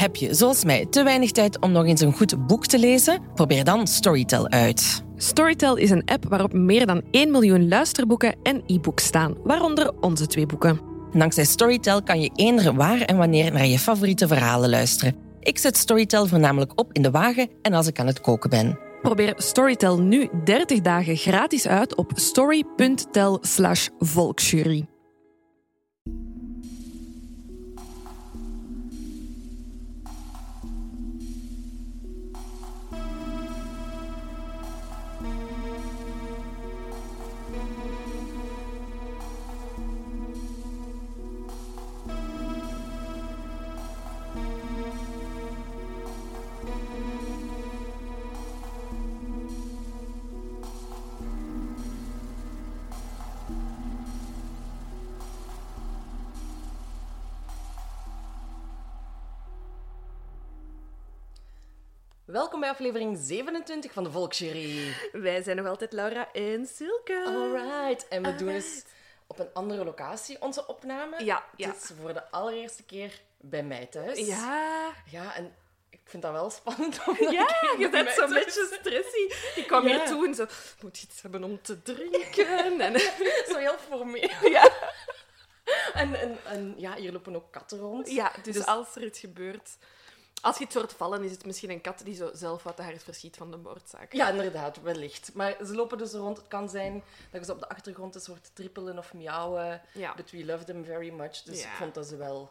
Heb je, zoals mij, te weinig tijd om nog eens een goed boek te lezen? Probeer dan Storytel uit. Storytel is een app waarop meer dan 1 miljoen luisterboeken en e-books staan, waaronder onze twee boeken. Dankzij Storytel kan je eender waar en wanneer naar je favoriete verhalen luisteren. Ik zet Storytel voornamelijk op in de wagen en als ik aan het koken ben. Probeer Storytel nu 30 dagen gratis uit op story.tel/volksjury. Welkom bij aflevering 27 van de Volksjury. Wij zijn nog altijd Laura en Silke. Alright, en we doen eens op een andere locatie onze opname. Ja, ja. Het is voor de allereerste keer bij mij thuis. Ja, Ja, en ik vind dat wel spannend. omdat ja, je bent zo'n beetje stressy. Ik kwam Ja. hier toe en zo, moet iets hebben om te drinken. En, Zo heel formeel. ja. En, en, en ja, hier lopen ook katten rond. ja, dus, Dus- als er iets gebeurt... Als je het hoort vallen, is het misschien een kat die zo zelf wat haar verschiet van de moordzaak. Ja, inderdaad, wellicht. Maar ze lopen dus rond. Het kan zijn dat ze op de achtergrond een soort trippelen of miauwen. Ja. But we love them very much. Dus Ja. ik vond dat ze wel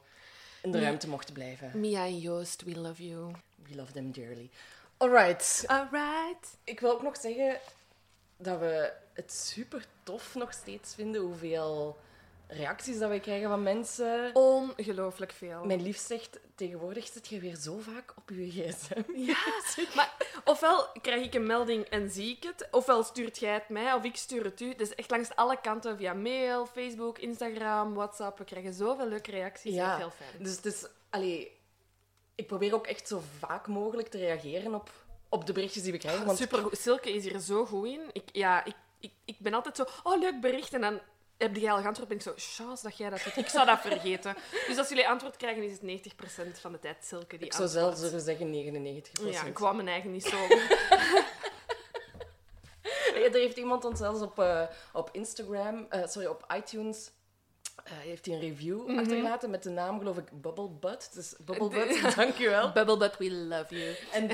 in de ruimte mochten blijven. Mia en Joost, we love you. We love them dearly. Alright. Alright. Ik wil ook nog zeggen dat we het super tof nog steeds vinden hoeveel reacties dat we krijgen van mensen. Ongelooflijk veel. Mijn lief zegt, tegenwoordig zit je weer zo vaak op je gsm. Ja, maar ofwel krijg ik een melding en zie ik het, ofwel stuurt jij het mij of ik stuur het u. Dus echt langs alle kanten via mail, Facebook, Instagram, WhatsApp. We krijgen zoveel leuke reacties. Ja, Echt heel fijn. Dus het is... Allee, ik probeer ook echt zo vaak mogelijk te reageren op, op de berichtjes die we krijgen. Want Supergoed. Silke is hier zo goed in. Ik, ja, ik, ik, ik ben altijd zo, oh leuk bericht. En dan heb jij al geantwoord, ben ik zo, chance dat jij dat doet. Ik zou dat vergeten. Dus als jullie antwoord krijgen, is het 90% van de tijd Silke die ik zou zelfs durven zeggen 99 Ja, ik kwam mijn eigen niet zo. er heeft iemand ons zelfs op, eh, op Instagram, eh, sorry, op iTunes... eh, heeft hij een review Mhm. achtergelaten met de naam, geloof ik, Bubblebutt. Dus Bubblebutt, dankjewel. Bubble but we love you. En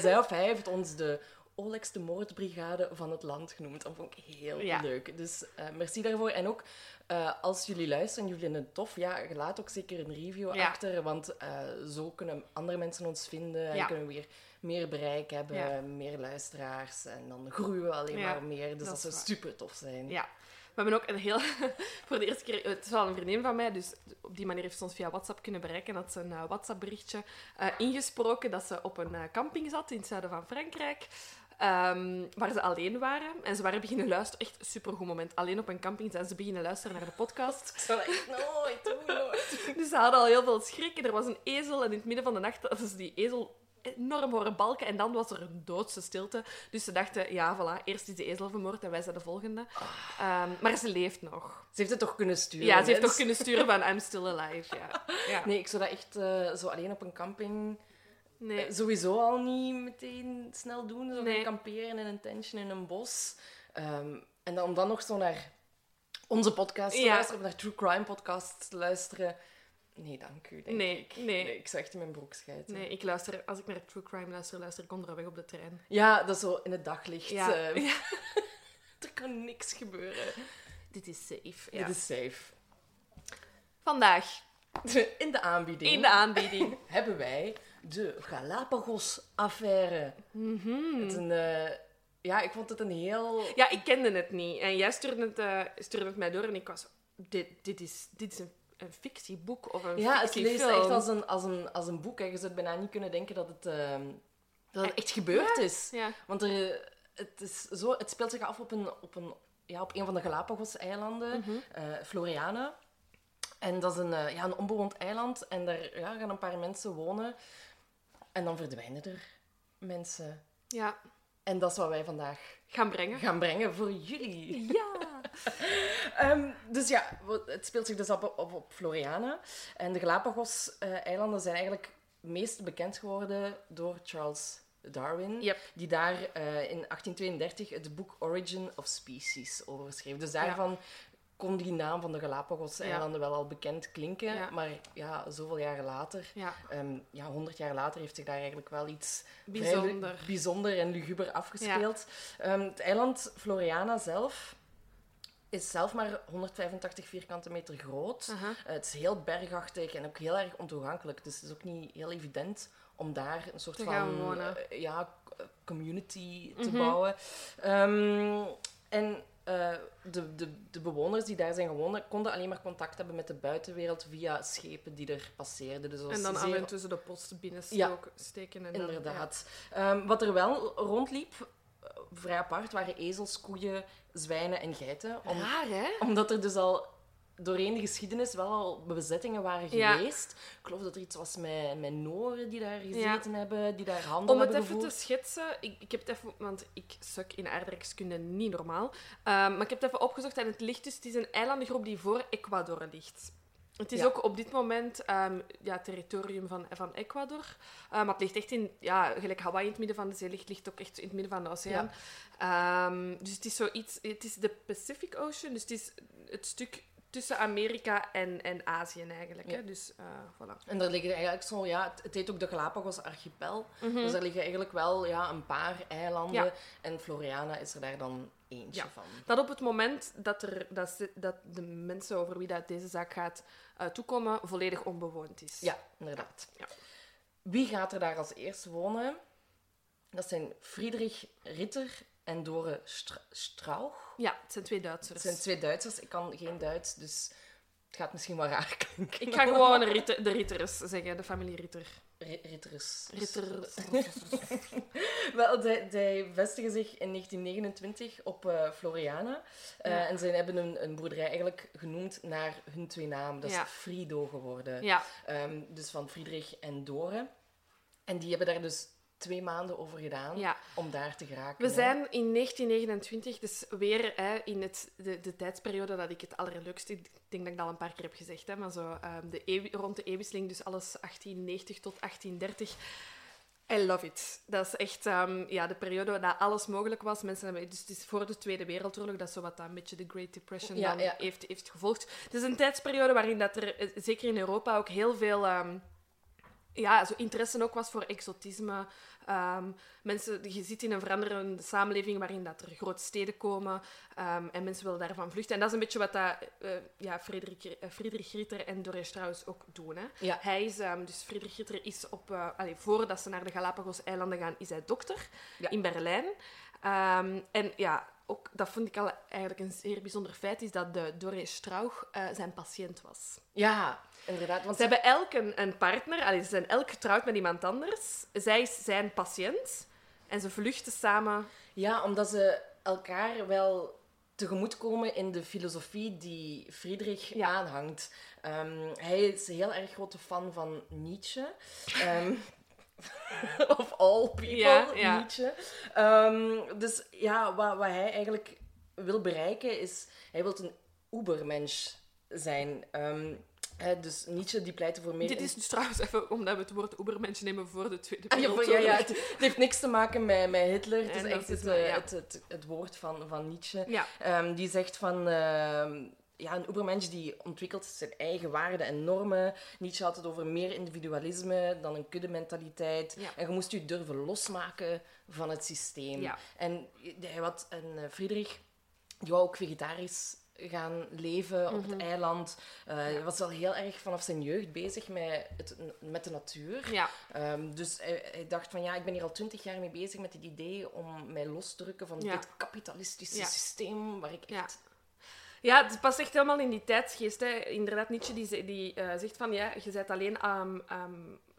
zij of hij heeft ons de olijkste moordbrigade van het land genoemd. Dat vond ik heel Ja. leuk. Dus eh, merci daarvoor. En ook, eh, als jullie luisteren en jullie vinden het tof, ja, laat ook zeker een review Ja. achter. Want eh, zo kunnen andere mensen ons vinden en kunnen we weer meer bereik hebben, meer luisteraars. En dan groeien we alleen maar meer. Dus dat zou waar. super tof zijn. Ja. We hebben ook een heel... Voor de eerste keer... Het is wel een vriendin van mij, dus op die manier heeft ze ons via WhatsApp kunnen bereiken. Dat ze een WhatsApp-berichtje eh, ingesproken dat ze op een camping zat in het zuiden van Frankrijk. Ehm, waar ze alleen waren. En ze waren beginnen luisteren. Echt een supergoed moment. Alleen op een camping zijn ze beginnen luisteren naar de podcast. Ik dat echt nooit doen, nooit. Dus ze hadden al heel veel schrik. En er was een ezel. En in het midden van de nacht hadden ze die ezel enorm horen balken. En dan was er een doodse stilte. Dus ze dachten, ja, voilà. Eerst is de ezel vermoord en wij zijn de volgende. Ehm, maar ze leeft nog. Ze heeft het toch kunnen sturen? Ja, ze heeft toch kunnen sturen van I'm still alive. Ja. ja. Nee, ik zou dat echt eh, zo alleen op een camping... Nee. Eh, Sowieso al niet meteen snel doen. Zo Nee. kamperen in een tentje in een bos. Ehm, en dan, om dan nog zo naar onze podcast te Ja. luisteren, of naar True Crime podcasts te luisteren. Nee, dank u. Denk Nee, ik. nee. ik zou echt in mijn broek schijten. Nee, ik luister, als ik naar true crime luister, luister ik onderweg op de trein. Ja, dat is zo in het daglicht. Ja. Ja. er kan niks gebeuren. Dit is safe. Dit is safe. Vandaag, In de aanbieding in de aanbieding. hebben wij de Galapagos-affaire. Het is een... eh, ja, ik vond het een heel... Ja, ik kende het niet. En jij stuurde het, eh, stuurde het mij door en ik was... Dit, dit, is, dit is een, een fictieboek of een Ja, het leest echt als een, als, een, als een boek. Hè. Je zou bijna niet kunnen denken dat het, ehm, dat het echt gebeurd is. Ja. Want er, het, is zo, het speelt zich af op een, op een, ja, op een van de Galapagos-eilanden, eh, Floriana. En dat is een, eh, ja, een onbewoond eiland. En daar ja, gaan een paar mensen wonen. En dan verdwijnen er mensen. ja, En dat is wat wij vandaag gaan brengen. gaan brengen voor jullie. Ja. Ehm, dus ja, het speelt zich dus op, op, op Floriana. En de Galapagos-eilanden zijn eigenlijk meest bekend geworden door Charles Darwin, Yep. die daar eh, in 1832 het boek Origin of Species over schreef. Dus daarvan kon die naam van de Galapagos-eilanden wel al bekend klinken, Ja. maar ja, zoveel jaren later, Ja, ehm, ja, 100 jaar later, heeft zich daar eigenlijk wel iets bijzonder. bijzonder en luguber afgespeeld. Ehm, het eiland Floriana zelf is zelf maar 185 vierkante meter groot. Eh, het is heel bergachtig en ook heel erg ontoegankelijk. Dus het is ook niet heel evident om daar een soort van eh, ja, community te Mhm. bouwen. Ehm, en eh, de, de, de bewoners die daar zijn gewoond, konden alleen maar contact hebben met de buitenwereld via schepen die er passeerden. Dus En dan af zeer en toe zo de post binnen Ja. stoken- steken. En dan- Inderdaad. Ehm, wat er wel rondliep, eh, vrij apart, waren ezels, koeien, zwijnen en geiten. Ja. Om- Raar, hè? omdat er dus al doorheen de geschiedenis wel al bezettingen waren Ja. geweest. Ik geloof dat er iets was met, met Noren die daar gezeten hebben, die daar handel Om het hebben even te schetsen, ik, ik heb het even, want ik suk in aardrijkskunde niet normaal. Ehm, maar ik heb het even opgezocht en het ligt dus, het is een eilandengroep die voor Ecuador ligt. Het is Ja. ook op dit moment ehm, ja, territorium van, van Ecuador. Eh, maar het ligt echt in, ja, gelijk Hawaii in het midden van de zee ligt, ligt ook echt in het midden van de oceaan. Ehm, dus het is zoiets, het is de Pacific Ocean, dus het is het stuk tussen Amerika en, en Azië eigenlijk. Ja. Hè? Dus eh, voilà. En daar liggen eigenlijk zo, ja, het, het heet ook de Galapagos-archipel. Mhm. Dus daar liggen eigenlijk wel ja, een paar eilanden. Ja. En Floriana is er daar dan eentje Ja. van. Dat op het moment dat, er, dat, dat de mensen over wie dat deze zaak gaat eh, toekomen, volledig onbewoond is. Ja, inderdaad. Ja. Wie gaat er daar als eerste wonen? Dat zijn Friedrich Ritter en Dore Stra Strauch. Ja, het zijn twee Het Duitsers. zijn twee Duitsers. Ik kan geen Duits, dus het gaat misschien wel raar klinken. Ik ga gewoon de, Ritter, de Ritters zeggen, de familie Ritter. Ri- Ritters. Ritter. Wel, zij, vestigen zich in 1929 op eh, Floriana. Eh, Ja. En zij hebben een, een boerderij eigenlijk genoemd naar hun twee namen. Dat is Ja. Frido geworden. Ja, Ehm, dus van Friedrich en Dore. En die hebben daar dus twee maanden over gedaan ja. om daar te geraken. We hè. zijn in 1929, dus weer hè, in het, de, de tijdsperiode dat ik het allerleukste... Ik denk dat ik dat al een paar keer heb gezegd, hè, maar zo ehm, de eeuw- rond de eeuwwisseling, dus alles 1890 tot 1830... I love it. Dat is echt ehm, ja, de periode dat alles mogelijk was. Mensen hebben, dus het is voor de Tweede Wereldoorlog, dat is zo wat dat een beetje de Great Depression Ja, dan ja. Heeft, heeft gevolgd. Het is een tijdsperiode waarin dat er, eh, zeker in Europa, ook heel veel ehm, ja, zo interesse ook was voor exotisme. Ehm, mensen, je zit in een veranderende samenleving waarin dat er grote steden komen ehm, en mensen willen daarvan vluchten. En dat is een beetje wat dat, eh, ja, Frederik, eh, Friedrich Ritter en Doré Strauss ook doen. Hè. Ja. Hij is, ehm, dus Friedrich Ritter is op, allee, voordat ze naar de Galapagos-eilanden gaan, is hij dokter Ja. in Berlijn. En ja, ook, dat vond ik al eigenlijk een zeer bijzonder feit, is dat de Doré Strauch eh, zijn patiënt was. Ja, inderdaad. Want Ze hebben elk een, een partner, allee, ze zijn elk getrouwd met iemand anders. Zij is zijn patiënt en ze vluchten samen. Ja, omdat ze elkaar wel tegemoetkomen in de filosofie die Friedrich Ja. aanhangt. Ehm, hij is een heel erg grote fan van Nietzsche. Ehm, of all people, Ja, ja. Nietzsche. Ehm, dus ja, wat, wat hij eigenlijk wil bereiken is... Hij wil een ubermensch zijn. Ehm, hè, dus Nietzsche die pleitte voor meer... Dit is dus trouwens even omdat we het woord Ubermensch nemen voor de Tweede Ah, ja, Wereldoorlog. ja, ja, het, het heeft niks te maken met, met Hitler. Het is echt het, maar, ja. het, het, woord van, van Nietzsche. Ja. Ehm, die zegt van... ja, een ubermensch die ontwikkelt zijn eigen waarden en normen. Nietzsche had het over meer individualisme dan een kuddementaliteit. Ja. En je moest je durven losmaken van het systeem. Ja. En, hij had, en eh, Friedrich, die wou ook vegetarisch gaan leven op Mhm. het eiland. Eh, Hij was al heel erg vanaf zijn jeugd bezig met, het, met de natuur. Ja. Ehm, dus hij, hij dacht van ja, ik ben hier al twintig jaar mee bezig met het idee om mij los te drukken van Ja. dit kapitalistische systeem waar ik echt... Ja, het past echt helemaal in die tijdsgeest. Hè. Inderdaad, Nietzsche die, die eh, zegt van ja, je bent alleen ehm,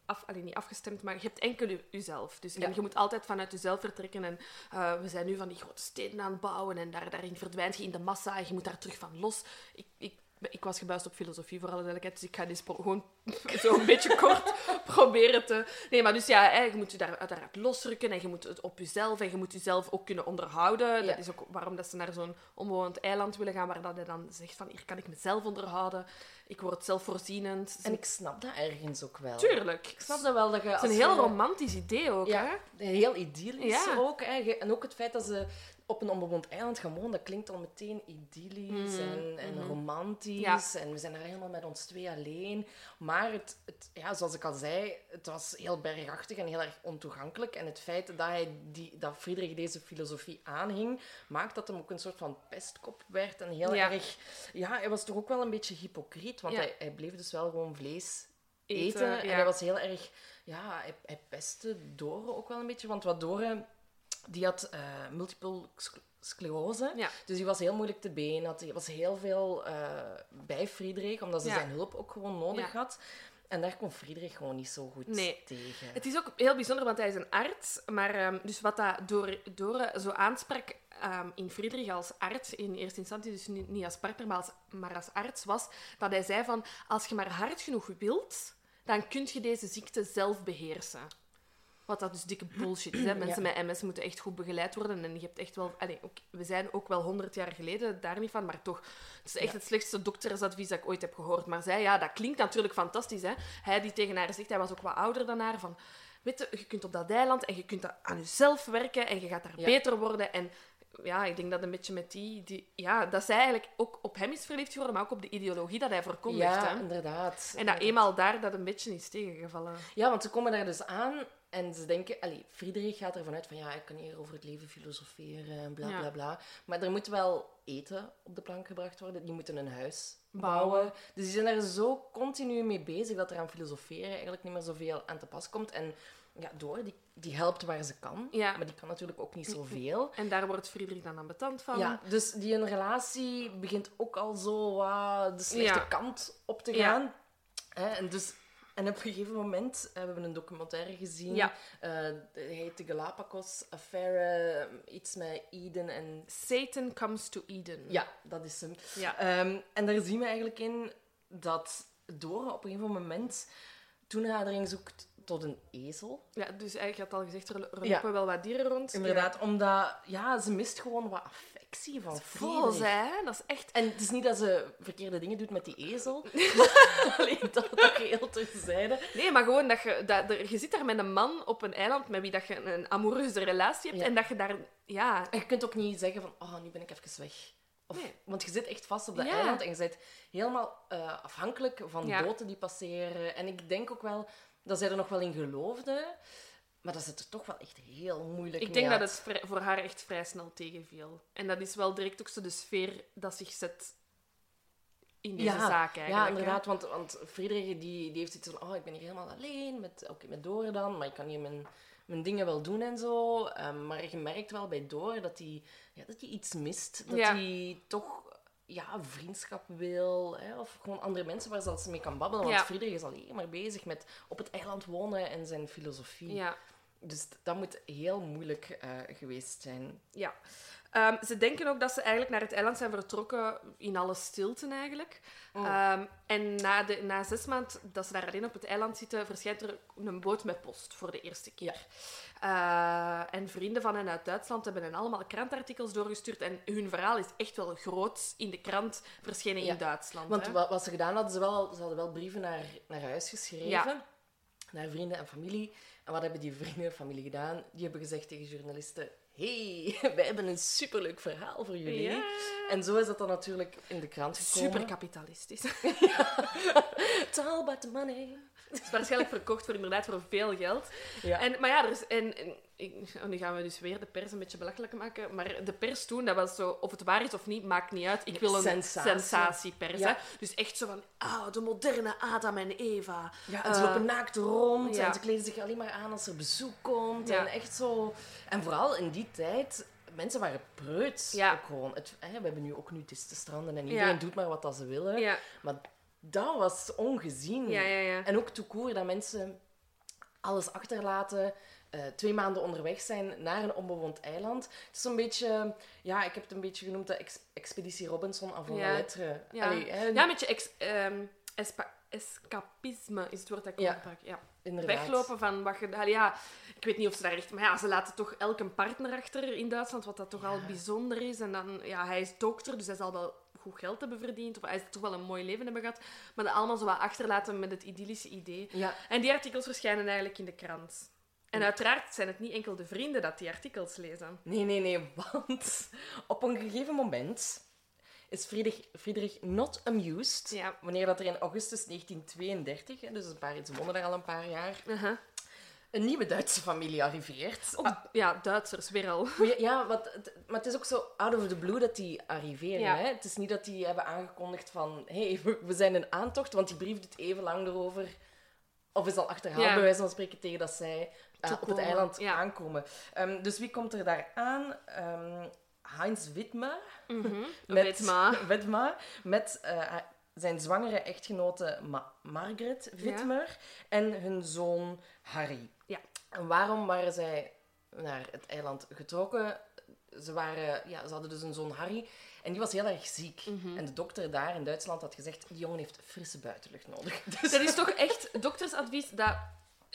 af, alleen niet afgestemd, maar je hebt enkel uzelf. Dus, Ja. En je moet altijd vanuit jezelf vertrekken. En eh, we zijn nu van die grote steden aan het bouwen en daar, daarin verdwijnt je in de massa en je moet daar terug van los. Ik, ik ik was gebuist op filosofie, voor alle duidelijkheid, dus ik ga dit gewoon zo een beetje kort proberen te... Nee, maar dus ja, hè, je moet je daar uiteraard losrukken en je moet het op jezelf en je moet jezelf ook kunnen onderhouden. Ja. Dat is ook waarom dat ze naar zo'n onbewoond eiland willen gaan, waar dat hij dan zegt van, hier kan ik mezelf onderhouden, ik word zelfvoorzienend. En ik snap dat ergens ook wel. Tuurlijk. Ik snap dat wel. Dat je Het is een heel romantisch idee ook, hè? Ja, heel idyllisch Ja. ook. Hè. En ook het feit dat ze op een onbewoond eiland gaan wonen, dat klinkt al meteen idyllisch en, en romantisch. Ja. En we zijn daar helemaal met ons twee alleen. Maar het, het, ja, zoals ik al zei, het was heel bergachtig en heel erg ontoegankelijk. En het feit dat, hij die, dat Friedrich deze filosofie aanhing, maakt dat hem ook een soort van pestkop werd. En heel Ja. erg... Ja, hij was toch ook wel een beetje hypocriet, want Ja. hij, hij bleef dus wel gewoon vlees Eten, eten. En hij was heel erg... Ja, hij, hij pestte Dore ook wel een beetje. Want wat Dore... Die had eh, multiple sc- sclerose. Ja. Dus die was heel moeilijk te been. Had, die was heel veel eh, bij Friedrich, omdat ze Ja. zijn hulp ook gewoon nodig Ja. had. En daar kon Friedrich gewoon niet zo goed Nee. tegen. Het is ook heel bijzonder, want hij is een arts. Maar ehm, dus wat dat door, door zo aansprak ehm, in Friedrich als arts, in eerste instantie dus niet, niet als partner, maar als, maar als arts, was dat hij zei van, als je maar hard genoeg wilt, dan kun je deze ziekte zelf beheersen. Wat dat dus dikke bullshit is. Hè? Mensen met MS moeten echt goed begeleid worden. En je hebt echt wel... Allee, ook, we zijn ook wel honderd jaar geleden, daar niet van. Maar toch, het is echt Ja. het slechtste doktersadvies dat ik ooit heb gehoord. Maar zij, ja, dat klinkt natuurlijk fantastisch. Hè? Hij die tegen haar zegt, hij was ook wat ouder dan haar, van... Weet je, je kunt op dat eiland en je kunt aan jezelf werken en je gaat daar Ja. beter worden. En ja, ik denk dat een beetje met die, die... Ja, dat zij eigenlijk ook op hem is verliefd geworden, maar ook op de ideologie dat hij verkondigt. ja, hè? inderdaad. En dat eenmaal daar dat een beetje is tegengevallen. Ja, want ze komen daar dus aan en ze denken... Allee, Friedrich gaat ervan uit van... Ja, ik kan hier over het leven filosoferen en bla, Ja. bla, bla. Maar er moet wel eten op de plank gebracht worden. Die moeten een huis Bouwen. bouwen. Dus die zijn daar zo continu mee bezig dat er aan filosoferen eigenlijk niet meer zoveel aan te pas komt. En ja, Door, die, die helpt waar ze kan. Ja. Maar die kan natuurlijk ook niet zoveel. En daar wordt Friedrich dan aan betand van. Ja, dus die een relatie begint ook al zo de slechte kant op te gaan. Hè, en, dus, en op een gegeven moment, eh, we hebben een documentaire gezien, Ja. hij heet de Galapagos Affaire, iets met Eden en... Satan comes to Eden. Ja, dat is hem. Ja. Ehm, en daar zien we eigenlijk in dat Dora op een gegeven moment toenadering zoekt tot een ezel. Ja, dus eigenlijk had al gezegd, er, Ja. lopen wel wat dieren rond. Inderdaad, omdat ja, ze mist gewoon wat affectie van hè? dat is echt... En het is niet dat ze verkeerde dingen doet met die ezel. Alleen dat dat geheel terzijde. Nee, maar gewoon dat je... Dat, je zit daar met een man op een eiland met wie dat je een amoureuze relatie hebt Ja. en dat je daar... Ja, En je kunt ook niet zeggen van, oh, nu ben ik even weg. Of, Nee. Want je zit echt vast op dat Ja. eiland en je bent helemaal eh, afhankelijk van Ja. boten die passeren. En ik denk ook wel dat zij er nog wel in geloofde, maar dat het er toch wel echt heel moeilijk ik denk dat het vrij- voor haar echt vrij snel tegenviel. En dat is wel direct ook zo de sfeer dat zich zet in deze ja, zaak eigenlijk. Ja, hè. inderdaad, want, want Friedrich die, die heeft iets van, oh, ik ben hier helemaal alleen, met, oké, met Dore dan, maar ik kan hier mijn, mijn dingen wel doen en zo. Ehm, maar je merkt wel bij Dore dat hij ja, dat hij iets mist, dat Ja. hij toch ja, vriendschap wil, hè, of gewoon andere mensen waar ze mee kan babbelen. Want. Friedrich is alleen maar bezig met op het eiland wonen en zijn filosofie. Ja. Dus dat moet heel moeilijk eh, geweest zijn. Ja. Ehm, ze denken ook dat ze eigenlijk naar het eiland zijn vertrokken in alle stilte eigenlijk. Ehm, en na, de, na zes maanden dat ze daar alleen op het eiland zitten, verschijnt er een boot met post voor de eerste keer. Eh, en vrienden van hen uit Duitsland hebben hen allemaal krantartikels doorgestuurd. En hun verhaal is echt wel groot in de krant verschenen Ja. in Duitsland. Want hè. wat, wat ze gedaan hadden, ze, wel, ze hadden wel brieven naar, naar huis geschreven. Ja. Naar vrienden en familie. En wat hebben die vrienden en familie gedaan? Die hebben gezegd tegen journalisten... hey, wij hebben een superleuk verhaal voor jullie. Ja. En zo is dat dan natuurlijk in de krant gekomen. Super kapitalistisch. It's all about the money. Het is waarschijnlijk verkocht voor inderdaad voor veel geld. Ja. En, maar ja, er is, en, ik- oh, nu gaan we dus weer de pers een beetje belachelijk maken. Maar de pers toen, dat was zo, of het waar is of niet, maakt niet uit. Ik wil een Sensatie. sensatiepers. Ja. Hè? Dus echt zo van, ah, de moderne Adam en Eva. Ja, en ze Eh, lopen naakt rond ja. en ze kleden zich alleen maar aan als er bezoek komt. En echt zo... En vooral in die tijd, mensen waren preuts. Ook gewoon. Het, hè, we hebben nu ook nudistenstranden en iedereen doet maar wat dat ze willen. Maar dat was ongezien. En ook toekoer dat mensen alles achterlaten, eh, twee maanden onderweg zijn naar een onbewoond eiland. Het is een beetje, ja, ik heb het een beetje genoemd de ex- Expeditie Robinson avant Ja. la lettre. Ja. Allee, hè, Ja, een beetje ex, ehm, escapisme is het woord dat ik Ja. Ja. inderdaad. Weglopen van wat je... Ja, ik weet niet of ze daar echt... Maar ja, ze laten toch elk een partner achter in Duitsland, wat dat toch al bijzonder is. En dan... Ja, hij is dokter, dus hij zal wel goed geld hebben verdiend. Of hij zal toch wel een mooi leven hebben gehad. Maar dat allemaal zo wat achterlaten met het idyllische idee. Ja, En die artikels verschijnen eigenlijk in de krant. En uiteraard zijn het niet enkel de vrienden dat die artikels lezen. nee, nee, nee, want op een gegeven moment is Friedrich, Friedrich not amused Ja. wanneer dat er in augustus 1932, hè, dus een paar, ze wonen daar al een paar jaar, Uh-huh. een nieuwe Duitse familie arriveert. Ook, ja, Duitsers weer al. Maar ja, wat, het- maar het is ook zo out of the blue dat die arriveren. Ja. Hè? Het is niet dat die hebben aangekondigd van... hey, we, zijn in aantocht, want die brief doet even lang erover... Of is al achterhaald, Ja. bij wijze van spreken, tegen dat zij op het eiland ja. aankomen. Ehm, dus wie komt er daar aan? Ehm, Heinz Wittmer. Mhm. Met, met eh, zijn zwangere echtgenote Ma- Margaret Wittmer en hun zoon Harry. Ja. En waarom waren zij naar het eiland getrokken? Ze, waren, ja, ze hadden dus een zoon Harry en die was heel erg ziek. Mhm. En de dokter daar in Duitsland had gezegd, die jongen heeft frisse buitenlucht nodig. Dus, Dat is toch echt doktersadvies dat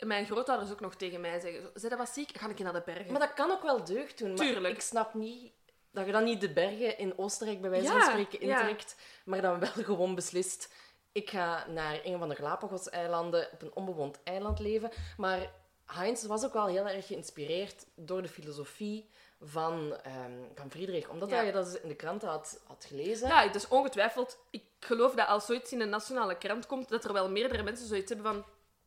mijn grootouders ook nog tegen mij zeggen. Zij dat was ziek, ga ik naar de bergen. maar dat kan ook wel deugd doen. Maar Tuurlijk. ik snap niet dat je dan niet de bergen in Oostenrijk bij wijze Ja, van spreken ja. intrekt, maar dan wel gewoon beslist, ik ga naar een van de Galapagos-eilanden op een onbewoond eiland leven. Maar Heinz was ook wel heel erg geïnspireerd door de filosofie van, ehm, van Friedrich. Omdat Ja. hij dat dus in de kranten had, had gelezen. Ja, dus ongetwijfeld. Ik geloof dat als zoiets in een nationale krant komt, dat er wel meerdere mensen zoiets hebben van...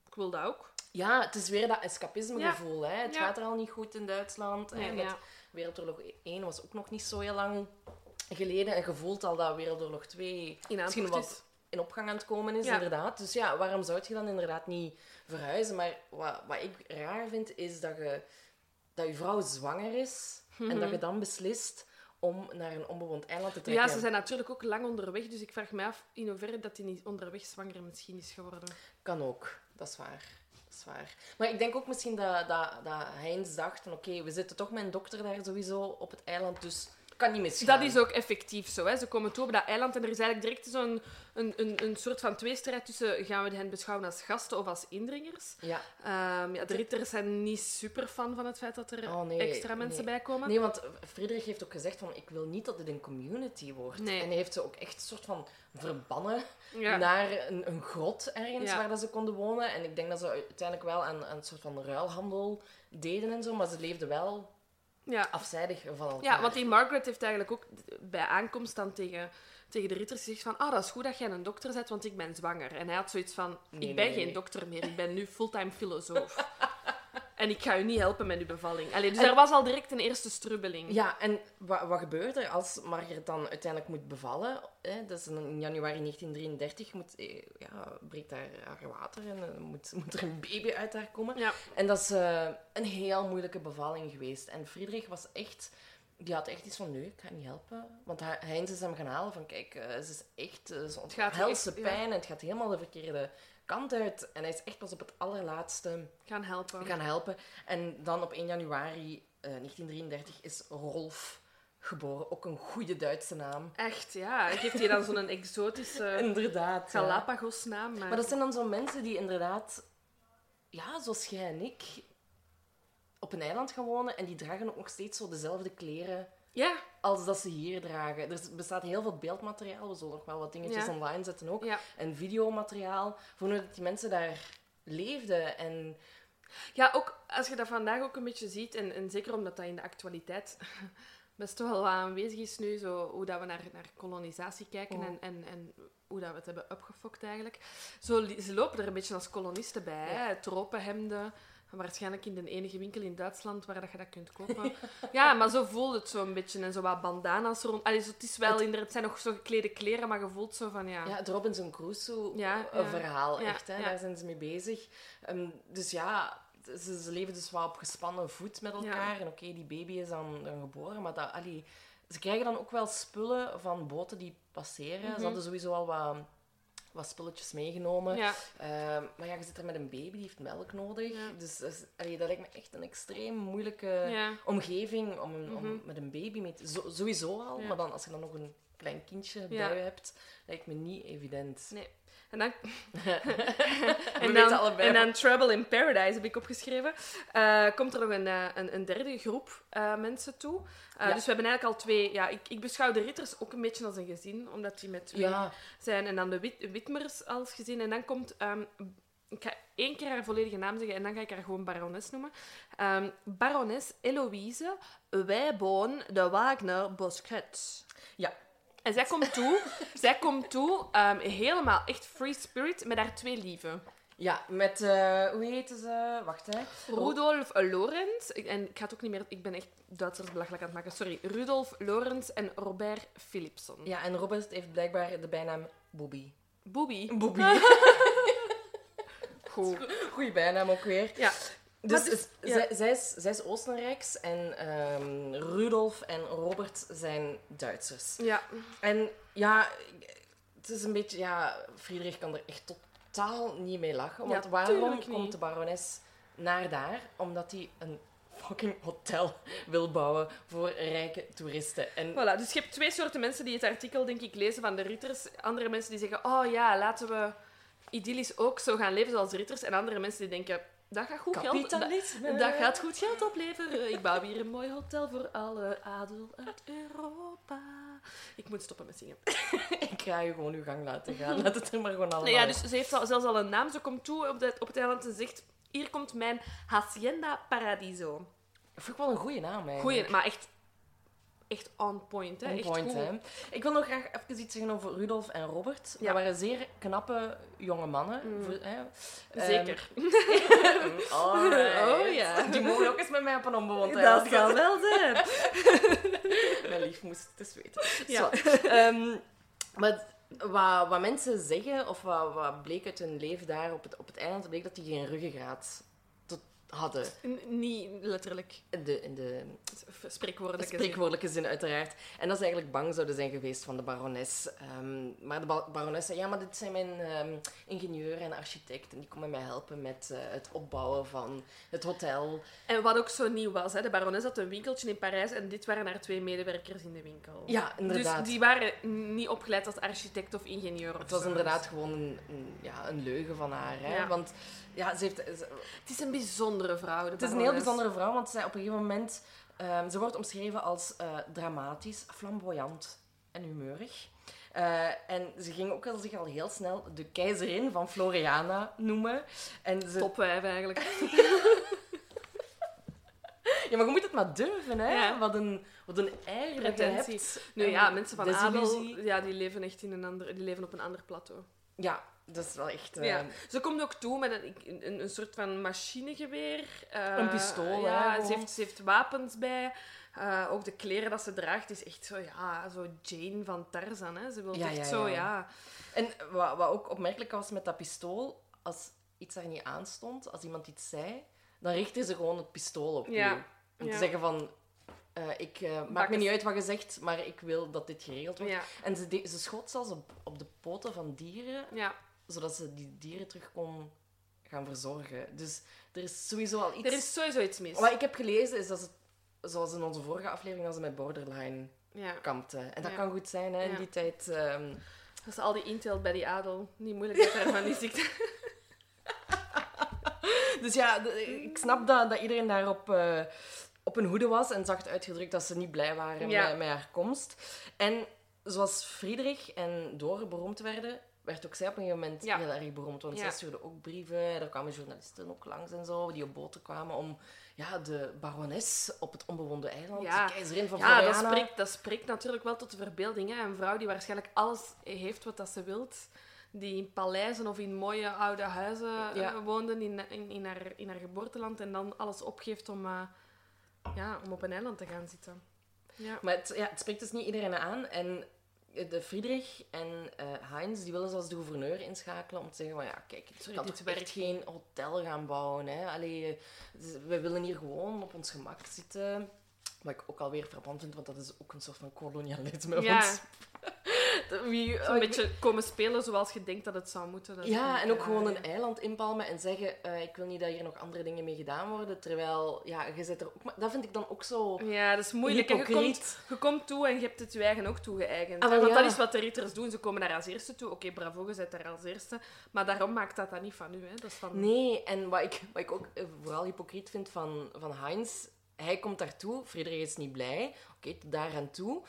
Ik wil dat ook. Ja, het is weer dat escapismegevoel. Hè? Het Ja. gaat er al niet goed in Duitsland. Met ja. Wereldoorlog 1 was ook nog niet zo heel lang geleden. En je voelt al dat Wereldoorlog 2 In misschien wat in opgang aan het komen is, Ja. inderdaad. Dus ja, waarom zou je dan inderdaad niet verhuizen? Maar wat, wat ik raar vind, is dat je, dat je vrouw zwanger is en dat je dan beslist om naar een onbewoond eiland te trekken. Ja, ze zijn natuurlijk ook lang onderweg, dus ik vraag me af in hoeverre dat hij niet onderweg zwanger misschien is geworden. Kan ook, dat is waar. Maar ik denk ook misschien dat, dat, dat Heinz dacht oké, we zitten toch met een dokter daar sowieso op het eiland, dus kan niet misgaan. Dat is ook effectief zo. Hè. Ze komen toe op dat eiland en er is eigenlijk direct zo'n een, een, een soort van tweestrijd tussen gaan we hen beschouwen als gasten of als indringers. Ja. Ehm, ja, de ritters zijn niet super fan van het feit dat er Oh, nee, extra mensen nee. bij komen. Nee, want Friedrich heeft ook gezegd van ik wil niet dat dit een community wordt. Nee. En hij heeft ze ook echt een soort van verbannen Ja. naar een, een grot ergens Ja. waar dat ze konden wonen. En ik denk dat ze uiteindelijk wel aan, aan een soort van ruilhandel deden en zo, maar ze leefden wel Ja. afzijdig van elkaar. ja, want die Margaret heeft eigenlijk ook bij aankomst dan tegen, tegen de ritters gezegd van ah, dat is goed dat jij een dokter bent, want ik ben zwanger. En hij had zoiets van, Nee, ik ben nee, geen nee. dokter meer, ik ben nu fulltime filosoof. en ik ga u niet helpen met uw bevalling. Allee, dus er was al direct een eerste strubbeling. Ja, en wat, wat gebeurt er als Margaret dan uiteindelijk moet bevallen? Hè? Dat is in januari 1933, moet, eh, ja, breekt daar haar water en eh, moet, moet er een baby uit haar komen. Ja. En dat is eh, een heel moeilijke bevalling geweest. En Friedrich was echt... Die had echt iets van, nee, ik ga niet helpen. Want hij- Heinz is hem gaan halen van, kijk, ze is echt zo'n gaat helse echt, ja. pijn. En het gaat helemaal de verkeerde kant uit. En hij is echt pas op het allerlaatste Gaan helpen. gaan helpen. En dan op 1 januari eh, 1933 is Rolf geboren. Ook een goede Duitse naam. Echt, ja. Geeft hij dan zo'n exotische Inderdaad. Galapagos-naam. Maar... Maar dat zijn dan zo mensen die inderdaad, ja, zoals jij en ik, op een eiland gaan wonen en die dragen ook nog steeds zo dezelfde kleren Ja, als dat ze hier dragen. Er bestaat heel veel beeldmateriaal. We zullen nog wel wat dingetjes Ja. online zetten ook. ja. En videomateriaal. Voor dat die mensen daar leefden. En Ja, ook als je dat vandaag ook een beetje ziet, en, en zeker omdat dat in de actualiteit best wel aanwezig is nu, zo, hoe dat we naar, naar kolonisatie kijken Oh. en, en, en hoe dat we het hebben opgefokt eigenlijk. Zo, ze lopen er een beetje als kolonisten bij, Ja. tropenhemden, waarschijnlijk in de enige winkel in Duitsland waar dat je dat kunt kopen. ja, maar zo voelt het zo een beetje, en zo wat bandana's rond. Allee, zo, het, is wel, Het- inderdaad, zijn nog zo geklede kleren, maar je voelt zo van, ja... Ja, het Robinson Crusoe Ja, eh, ja. echt. Hè? Daar zijn ze mee bezig. Ehm, dus ja, ze, leven dus wel op gespannen voet met elkaar. En oké, die baby is dan, dan geboren, maar dat, allee, ze krijgen dan ook wel spullen van boten die passeren. Mhm. Ze hadden sowieso al wat, wat spulletjes meegenomen. Ja. Ehm, maar ja, je zit er met een baby, die heeft melk nodig. Ja. Dus dat, is- allee, dat lijkt me echt een extreem moeilijke Ja. omgeving om, om Mhm. met een baby mee te... Zo, sowieso al, maar dan als je dan nog een klein kindje bij je hebt, lijkt me niet evident. Nee. En dan, en, dan, allebei en dan Trouble in Paradise heb ik opgeschreven. Eh, komt er nog een, eh, een, een derde groep eh, mensen toe. Ja. Dus we hebben eigenlijk al twee... Ja, ik, ik beschouw de ritters ook een beetje als een gezin, omdat die met twee Ja, zijn. En dan de wit, Witmers als gezin. En dan komt... ehm, ik ga één keer haar volledige naam zeggen en dan ga ik haar gewoon barones noemen. Ehm, barones Eloïse Wijboon de Wagner Bosquet. Ja. En zij komt toe, zij komt toe ehm, helemaal echt free spirit met haar twee lieven. ja met... eh, hoe heette ze? Wacht, hè. Rudolf Lorenz, en ik ga het ook niet meer, ik ben echt Duitsers belachelijk aan het maken, sorry. Rudolf Lorenz en Robert Philipson. Ja, en Robert heeft blijkbaar de bijnaam Bobby. Bobby. Bobby. Goed. Goeie bijnaam ook weer. Ja. Dus het- ja. zij, zij, is, zij is Oostenrijks en ehm, Rudolf en Robert zijn Duitsers. Ja. En ja, het is een beetje... Ja, Friedrich kan er echt totaal niet mee lachen. Want Ja, waarom komt de barones naar daar? Omdat hij een fucking hotel wil bouwen voor rijke toeristen. En Voilà, dus je hebt twee soorten mensen die het artikel, denk ik, lezen van de ritters. Andere mensen die zeggen, oh ja, laten we idyllisch ook zo gaan leven zoals ritters. En andere mensen die denken, dat gaat goed geld... Dat, dat gaat goed geld opleveren. Ik bouw hier een mooi hotel voor alle adel uit Europa. Ik moet stoppen met zingen. Ik ga je gewoon uw gang laten gaan. Laat het er maar gewoon allemaal Nee, ja, dus ze heeft al, zelfs al een naam. Ze komt toe op, het op het eiland en zegt... Hier komt mijn Hacienda Paradiso. Dat vind ik wel een goede naam, eigenlijk. Goeie, maar echt, echt on point. Hè? On echt point, hè. Ik wil nog graag even iets zeggen over Rudolf en Robert. Ja. Dat waren zeer knappe jonge mannen. Mm. Voor- hè. Zeker. Ehm, alright. Oh, ja. Die mogen ook eens met mij op een onbewoond dat kan wel zijn. Mijn lief moest het eens weten. Ja. Ehm, maar wat, wat mensen zeggen, of wat, wat bleek uit hun leven daar op het, op het eiland, bleek dat die geen ruggengraat hadden. N- Niet letterlijk. In de, in de Spreekwoordelijke zin. spreekwoordelijke zin, uiteraard. En dat ze eigenlijk bang zouden zijn geweest van de barones. Ehm, maar de ba- barones zei, ja, maar dit zijn mijn ehm, ingenieur en architect. En die komen mij helpen met eh, het opbouwen van het hotel. En wat ook zo nieuw was, hè, de barones had een winkeltje in Parijs en dit waren haar twee medewerkers in de winkel. Ja, inderdaad. Dus die waren niet opgeleid als architect of ingenieur. Of Het was zo. inderdaad gewoon een, een- ja, een leugen van haar. Hè? Ja. Want ja, ze heeft, ze- Het is een bijzondere vrouw. het is een heel bijzondere vrouw, want zij op een gegeven moment... ehm, ze wordt omschreven als eh, dramatisch, flamboyant en humeurig. Eh, en ze ging ook al zich al heel snel de keizerin van Floriana noemen. En ze, Topwijf eigenlijk. Ja, maar je moet het maar durven, hè. Ja. Wat een, wat een eer dat je Pretentie. hebt. Nu En ja, mensen van adel, ja, die leven echt in een ander, die leven op een ander plateau. Ja, dat is wel echt... eh, Ja. Ze komt ook toe met een, een, een soort van machinegeweer. eh, Een pistool, hè, Ja, gewoon. ze heeft, ze heeft wapens bij. Eh, ook de kleren dat ze draagt is echt zo, ja, zo Jane van Tarzan. Hè. Ze wil Ja, echt ja, zo, ja. En wat, wat ook opmerkelijk was met dat pistool, als iets daar niet aanstond, als iemand iets zei, dan richtte ze gewoon het pistool op u. Om te zeggen van... ik, maakt me niet uit wat je zegt, maar ik wil dat dit geregeld wordt. Ja, En ze, de- ze schoot zelfs op, op de poten van dieren, ja. Zodat ze die dieren terug kon gaan verzorgen. Dus er is sowieso al iets... Er is sowieso iets mis. Wat ik heb gelezen is dat ze, zoals in onze vorige aflevering, dat ze met borderline Ja. kampte. En dat Ja. kan goed zijn, hè, in Ja. die tijd. ehm. Dat is al die intel bij die adel. Niet moeilijk dat er van die ziekte... Dus ja, ik snap dat, dat iedereen daarop eh, op hun hoede was en zacht uitgedrukt dat ze niet blij waren met haar komst. En zoals Friedrich en Dore beroemd werden, werd ook zij op een gegeven moment Ja. heel erg beroemd. Want Ja. zij stuurde ook brieven, er kwamen journalisten ook langs en zo, die op boten kwamen om ja, de barones op het onbewoonde eiland, Ja. de keizerin van Ja, dat spreekt, dat spreekt natuurlijk wel tot de verbeelding. Hè? Een vrouw die waarschijnlijk alles heeft wat dat ze wilt. Die in paleizen of in mooie oude huizen Ja. eh, woonde in, in, in, haar, in haar geboorteland. En dan alles opgeeft om, eh, ja, om op een eiland te gaan zitten. Ja. Maar het, ja, het spreekt dus niet iedereen aan. En de Friedrich en eh, Heinz die willen zelfs de gouverneur inschakelen om te zeggen van ja, kijk, Sorry, kan dit werkt geen hotel gaan bouwen. Hè? Allee, dus we willen hier gewoon op ons gemak zitten. Wat ik ook alweer frappant vind, want dat is ook een soort van kolonialisme. Ja. Want Wie Oh, een beetje komen spelen zoals je denkt dat het zou moeten. dat Ja, en ook eh, gewoon een eiland inpalmen en zeggen, eh, ik wil niet dat hier nog andere dingen mee gedaan worden. Terwijl, ja, je zit er ook... Maar dat vind ik dan ook zo Ja, dat is moeilijk. En Je komt, je komt toe en je hebt het je eigen ook toegeëigend. Ah, Want dat is wat de ritters doen. Ze komen daar als eerste toe. Oké, bravo, je bent daar als eerste. Maar daarom maakt dat dan niet van u. Hè. Dat is van... Nee, en wat ik, wat ik ook eh, vooral hypocriet vind van, van Heinz, hij komt daartoe, Frederik is niet blij, oké, tot daar aan toe.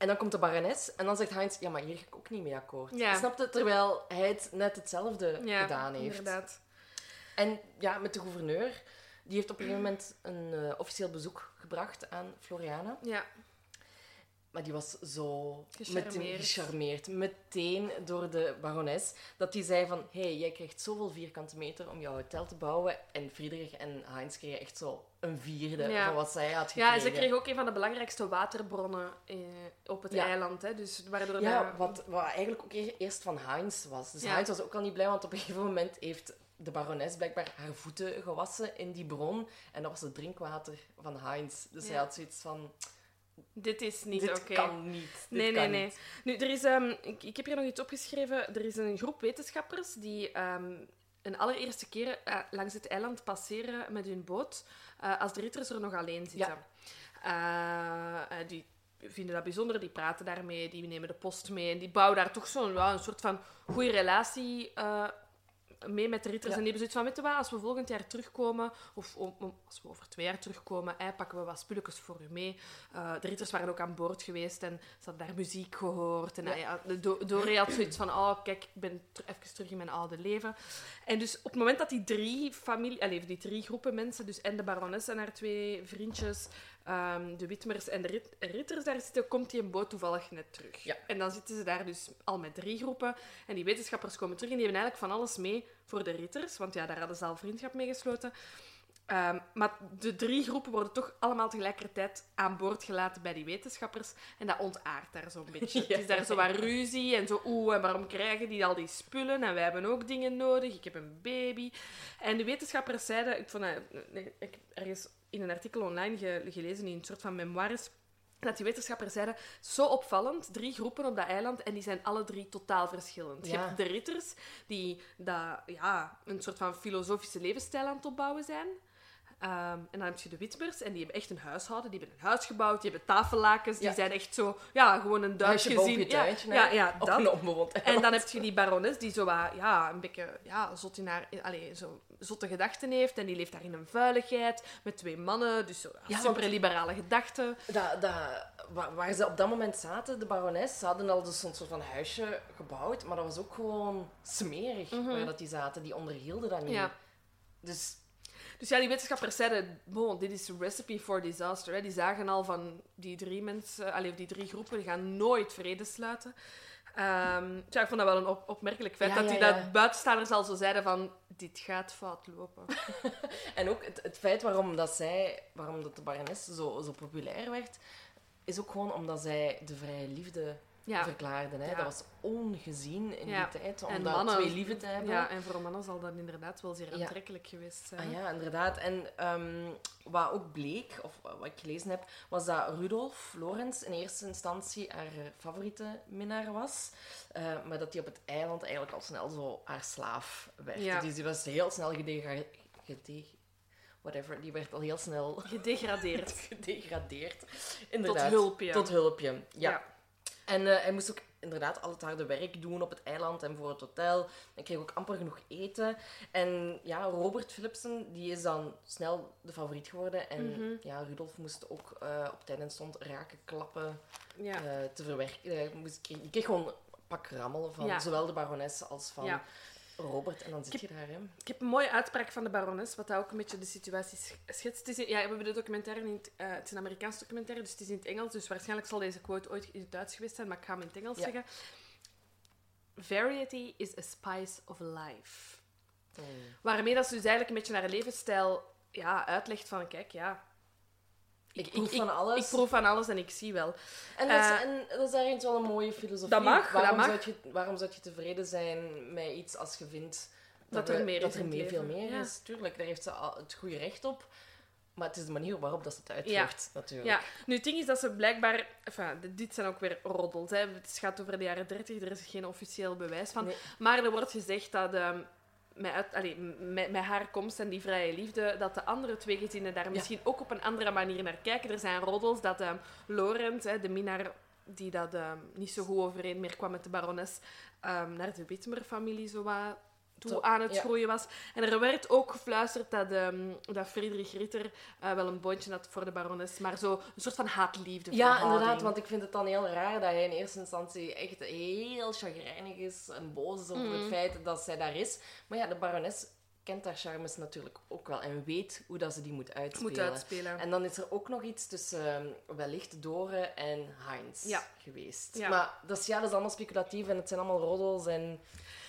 En dan komt de barones en dan zegt Heinz, ja, maar hier ga ik ook niet mee akkoord. Ja. Snap je? Terwijl hij het net hetzelfde Ja, gedaan heeft. inderdaad. En ja, met de gouverneur, die heeft op een gegeven moment een eh, officieel bezoek gebracht aan Floriana. Ja. Maar die was zo Gecharmeerd. meteen gecharmeerd. Meteen door de barones. Dat die zei van... Hé, hey, jij krijgt zoveel vierkante meter om jouw hotel te bouwen. En Friedrich en Heinz kregen echt zo een vierde Ja. van wat zij had Ja, gekregen. en ze kregen ook een van de belangrijkste waterbronnen eh, op het Ja. eiland. Hè. Dus waardoor Ja, wat, wat eigenlijk ook eerst van Heinz was. Dus Ja. Heinz was ook al niet blij, want op een gegeven moment heeft de barones blijkbaar haar voeten gewassen in die bron. En dat was het drinkwater van Heinz. Dus Ja. hij had zoiets van... Dit is niet dit oké. kan niet. Dit Nee, nee, nee. niet. Nu, er is, ehm, ik, ik heb hier nog iets opgeschreven. Er is een groep wetenschappers die ehm, een allereerste keer eh, langs het eiland passeren met hun boot eh, als de ritters er nog alleen zitten. Eh, eh, die vinden dat bijzonder, die praten daarmee, die nemen de post mee en die bouwen daar toch zo'n ja, een soort van goede relatie mee met de ritters. Ja. En die hebben zoiets van, weet je wat, als we volgend jaar terugkomen, of om- als we over twee jaar terugkomen, eh, pakken we wat spulletjes voor u mee. Eh, de ritters waren ook aan boord geweest en ze hadden daar muziek gehoord. En Ja. de Do- Doré had zoiets van, oh, kijk, ik ben ter- even terug in mijn oude leven. En dus op het moment dat die drie familie, allez, die drie groepen mensen, dus en de barones en haar twee vriendjes, ehm, de Witmers en de rit- ritters daar zitten, komt die een boot toevallig net terug. Ja. En dan zitten ze daar dus al met drie groepen. En die wetenschappers komen terug en die hebben eigenlijk van alles mee voor de ritters, want ja, daar hadden ze al vriendschap mee gesloten. Ehm, maar de drie groepen worden toch allemaal tegelijkertijd aan boord gelaten bij die wetenschappers. En dat ontaart daar zo'n beetje. Ja. Het is daar zo wat ruzie en zo, oeh, en waarom krijgen die al die spullen? En wij hebben ook dingen nodig. Ik heb een baby. En de wetenschappers zeiden, ik vond dat, nee, ik ergens in een artikel online ge- gelezen, in een soort van memoires, dat die wetenschappers zeiden, zo opvallend, drie groepen op dat eiland en die zijn alle drie totaal verschillend. Je hebt de ritters, die dat, ja, een soort van filosofische levensstijl aan het opbouwen zijn. Ehm, en dan heb je de Witmers, en die hebben echt een huishouden. Die hebben een huis gebouwd, die hebben tafellakens. Die Ja. zijn echt zo, ja, gewoon een Duits boven gezin. je Ja, tuintje, ja, ja, Op dat. een En dan heb je die barones die zo wat, ja, een beetje ja, zot in haar, allee, zo zotte gedachten heeft. En die leeft daar in een vuiligheid met twee mannen. Dus zo, Ja, super liberale gedachten. Dat, dat, waar, ze op dat moment zaten, de barones, ze hadden al dus zo'n soort van huisje gebouwd, maar dat was ook gewoon smerig waar dat die zaten. Die onderhielden dat niet. Mhm. Ja. Dus Dus ja, die wetenschappers zeiden, bon, dit is recipe for disaster. Hè. Die zagen al van die drie mensen, allee, die drie groepen, die gaan nooit vrede sluiten. Ehm, ja, ik vond dat wel een op- opmerkelijk feit Ja, dat ja, die ja. dat buitenstaanders al zo zeiden van, dit gaat fout lopen. En ook het, het feit waarom dat zij, waarom dat de barones zo, zo populair werd, is ook gewoon omdat zij de vrije liefde Ja. verklaarden. Hè. Ja. Dat was ongezien in Ja. die tijd, om twee liefde te hebben. Ja, en voor mannen zal dat inderdaad wel zeer aantrekkelijk geweest zijn. Ah, ja, inderdaad. En ehm, wat ook bleek, of wat ik gelezen heb, was dat Rudolf Lorenz in eerste instantie haar favoriete minnaar was. eh, maar dat hij op het eiland eigenlijk al snel zo haar slaaf werd. Ja. Dus die was heel snel gedegra- gede- whatever, die werd al heel snel Gedegradeerd. gedegradeerd. Inderdaad. hulpje. Tot hulpje, ja. En eh, hij moest ook inderdaad al het harde werk doen op het eiland en voor het hotel. Hij kreeg ook amper genoeg eten. En ja, Robert Philipsen die is dan snel de favoriet geworden. En Mhm. ja, Rudolf moest ook eh, op tijd en stond raken klappen Ja. eh, te verwerken. Hij moest, kreeg, gewoon een pak rammel van Ja. zowel de barones als van Ja. Robert. En dan zit je daar, hè. Ik heb een mooie uitspraak van de barones, wat dat ook een beetje de situatie sch- schetst. Het is in- ja, we hebben de documentaire in het, eh, het is een Amerikaans documentaire, dus het is in het Engels. Dus waarschijnlijk zal deze quote ooit in het Duits geweest zijn, maar ik ga hem in het Engels Ja. zeggen. Variety is a spice of life. Mm. Waarmee dat ze dus eigenlijk een beetje naar levensstijl ja, uitlegt van, kijk, ja... Ik proef van alles. Ik proef van alles en ik zie wel. En dat, is, Eh, en dat is ergens wel een mooie filosofie. Dat mag, waarom dat mag. Zou je, waarom zou je tevreden zijn met iets als je vindt Dat er meer dat is er meer, veel meer Ja. is? Tuurlijk, daar heeft ze al het goede recht op. Maar het is de manier waarop dat ze het uitvoert, natuurlijk. Ja, nu het ding is dat ze blijkbaar... Enfin, dit zijn ook weer roddels. Hè. Het gaat over de jaren 30, er is geen officieel bewijs van. Nee. Maar er wordt gezegd dat... ehm, met, allee, met, met haar komst en die vrije liefde, dat de andere twee gezinnen daar misschien ook op een andere manier naar kijken. Er zijn roddels dat ehm Laurent, hè, de minnaar die dat ehm, niet zo goed overeen meer kwam met de barones, ehm, naar de Witmer-familie zo wat toe aan het ja. groeien was. En er werd ook gefluisterd dat, ehm, dat Friedrich Ritter eh, wel een boontje had voor de barones, maar zo een soort van haat-liefde Ja, verhouding. inderdaad, want ik vind het dan heel raar dat hij in eerste instantie echt heel chagrijnig is en boos is over Mhm. het feit dat zij daar is. Maar ja, de barones kent haar charmes natuurlijk ook wel en weet hoe dat ze die moet uitspelen. moet uitspelen. En dan is er ook nog iets tussen ehm, wellicht Dore en Heinz Ja. geweest. Ja. Maar dat is, ja, dat is allemaal speculatief en het zijn allemaal roddels en...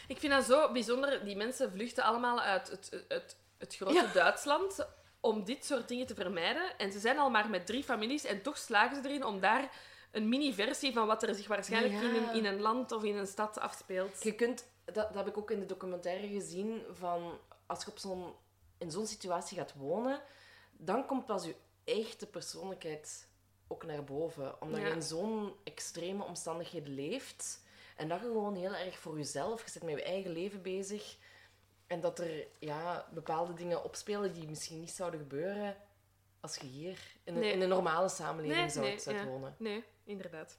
Ik vind dat zo bijzonder. Die mensen vluchten allemaal uit het, het, het grote Ja. Duitsland om dit soort dingen te vermijden. En ze zijn al maar met drie families en toch slagen ze erin om daar een mini-versie van wat er zich waarschijnlijk Ja. in, een, in een land of in een stad afspeelt. Je kunt, dat, dat heb ik ook in de documentaire gezien, van als je op zo'n, in zo'n situatie gaat wonen, dan komt pas je echte persoonlijkheid ook naar boven. Omdat Ja. je in zo'n extreme omstandigheden leeft en dat je gewoon heel erg voor jezelf, je zit met je eigen leven bezig en dat er ja, bepaalde dingen opspelen die misschien niet zouden gebeuren als je hier in een, Nee. in een normale samenleving Nee, zou, nee, zou ja. wonen. Nee, inderdaad.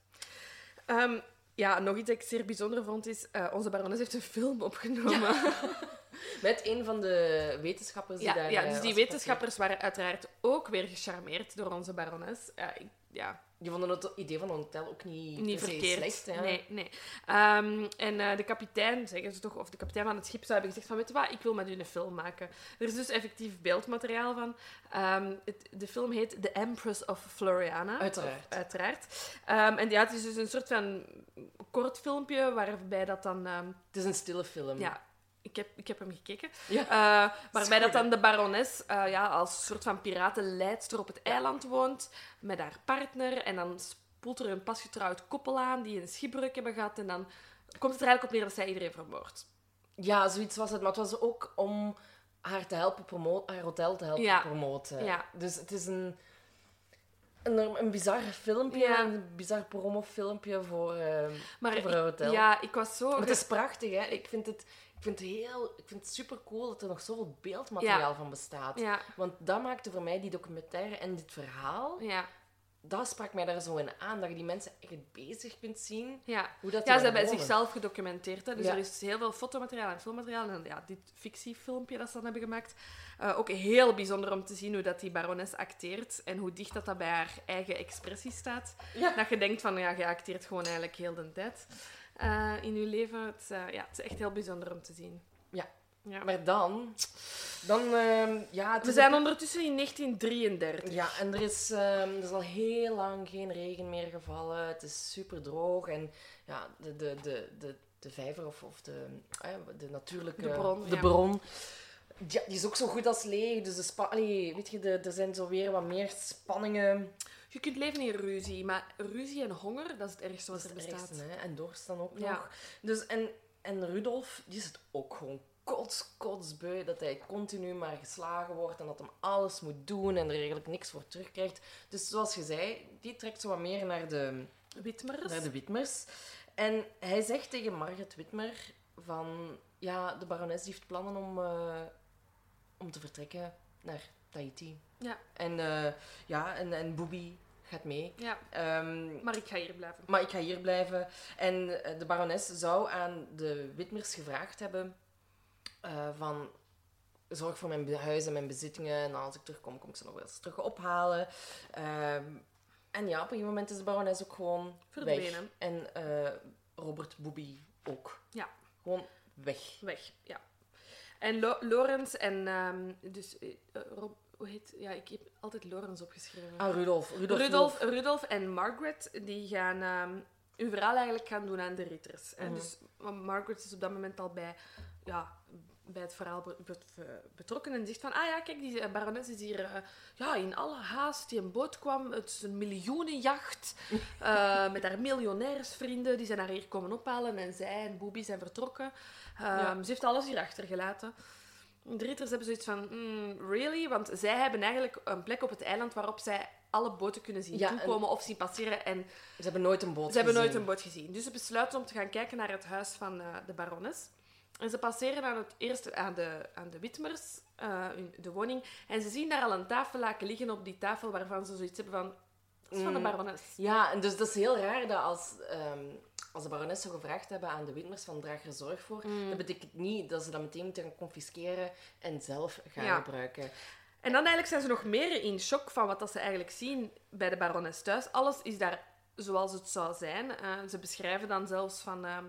Ehm, ja, nog iets dat ik zeer bijzonder vond is... eh, onze barones heeft een film opgenomen. Met een van de wetenschappers die Ja, daar... ja, eh, dus die wetenschappers waren uiteraard ook weer gecharmeerd door onze barones. Ja, ik- ja, Die vonden het idee van een hotel ook niet, verkeerd. slecht. Ja. Nee, nee. Ehm, en eh, de kapitein, zeggen ze toch, of de kapitein van het schip zou hebben gezegd van, weet je wat, ik wil met u een film maken. Er is dus effectief beeldmateriaal van. Ehm, het, de film heet The Empress of Floriana. Uiteraard. Of- uiteraard. Ehm, en ja, het is dus een soort van kort filmpje waarbij dat dan... Het is een stille film. ja, ik heb, ik heb hem gekeken. Ja. Eh, waarbij dat goed, dan de barones eh, ja, als soort van piratenleidster op het eiland woont met haar partner. En dan spoelt er een pasgetrouwd koppel aan die een schipbreuk hebben gehad. En dan komt het er eigenlijk op neer dat zij iedereen vermoordt. Ja, zoiets was het. Maar het was ook om haar te helpen promoten, haar hotel te helpen Ja. promoten. Ja. Dus het is een, een, een bizar filmpje, Ja. een bizar promofilmpje voor, eh Maar voor een hotel. ja, ik was zo... Maar het is prachtig, hè. Ik vind het, ik vind het, heel, ik vind het super cool dat er nog zoveel beeldmateriaal van bestaat. Ja, Want dat maakte voor mij die documentaire en dit verhaal, ja, dat sprak mij daar zo in aan. Dat je die mensen echt bezig kunt zien. ja. Hoe dat Ja, ze hebben wonen. zichzelf gedocumenteerd. Hè? Dus Ja. er is heel veel fotomateriaal en filmmateriaal. En ja, dit fictiefilmpje dat ze dan hebben gemaakt. eh, ook heel bijzonder om te zien hoe dat die barones acteert. En hoe dicht dat, dat bij haar eigen expressie staat. Ja. Dat je denkt van, ja, je acteert gewoon eigenlijk heel de tijd eh, in je leven. Het, is, eh, ja, het is echt heel bijzonder om te zien. Ja. Ja. Maar dan... Dan, ehm, ja... We zijn ondertussen in 1933. Ja, en er is, ehm, er is al heel lang geen regen meer gevallen. Het is super droog. En ja, de, de, de, de, de vijver of, of de, eh, de natuurlijke... De bron, De ja. bron. Ja, die is ook zo goed als leeg. Dus de spa allee, weet je, de, er zijn zo weer wat meer spanningen. Je kunt leven in ruzie, maar ruzie en honger, dat is het ergste wat er bestaat. ergste, hè. En dorst dan ook Ja. nog. Dus, en, en Rudolf, die is het ook gewoon kots, kotsbeu. Dat hij continu maar geslagen wordt en dat hem alles moet doen en er eigenlijk niks voor terugkrijgt. Dus zoals je zei, die trekt zo wat meer naar de, Witmers. naar de Witmers. En hij zegt tegen Margaret Witmer van... Ja, de barones heeft plannen om, eh, om te vertrekken naar Tahiti. Ja. En, eh, ja, en, en Booby gaat mee. Ja, Ehm, maar ik ga hier blijven. maar ik ga hier blijven. En eh, de barones zou aan de Witmers gevraagd hebben eh, van... Zorg voor mijn huis en mijn bezittingen. En als ik terugkom, kom ik ze nog wel eens terug ophalen. Ehm, en ja, op een gegeven moment is de barones ook gewoon weg. Verdwenen. En eh, Robert Booby ook. Ja. Gewoon weg. Weg, ja. En Lo Lorenz en... ehm, dus, eh, Rob, hoe heet... Ja, ik heb altijd Lorenz opgeschreven. Ah, Rudolf. Rudolf. Rudolf, Rudolf en Margaret, die gaan ehm, hun verhaal eigenlijk gaan doen aan de ritters. hè. Mhm. Dus Margaret is op dat moment al bij, ja, bij het verhaal be- be- betrokken en zegt van, ah ja, kijk, die eh, barones is hier eh, ja, in alle haast die een boot kwam. Het is een miljoenenjacht eh, met haar miljonairsvrienden. Die zijn haar hier komen ophalen en zij en Booby zijn vertrokken. Ehm, Ja. Ze heeft alles hier achtergelaten. De ritters hebben zoiets van, mm, really? Want zij hebben eigenlijk een plek op het eiland waarop zij alle boten kunnen zien Ja, toekomen of zien passeren. En Ze hebben nooit een boot ze hebben nooit gezien. een boot gezien. Dus ze besluiten om te gaan kijken naar het huis van de barones. En ze passeren aan het eerste aan de, aan de Witmers, eh, de woning. En ze zien daar al een tafellaken liggen op die tafel waarvan ze zoiets hebben van... Dat is van de Mm. barones. Ja, en dus dat is heel raar dat als, ehm, als de barones zo gevraagd hebben aan de Witmers van draag er zorg voor, Mm. dat betekent niet dat ze dat meteen moeten gaan confisceren en zelf gaan Ja. gebruiken. En dan eigenlijk zijn ze nog meer in shock van wat dat ze eigenlijk zien bij de barones thuis. Alles is daar zoals het zou zijn. Eh, ze beschrijven dan zelfs van... ehm,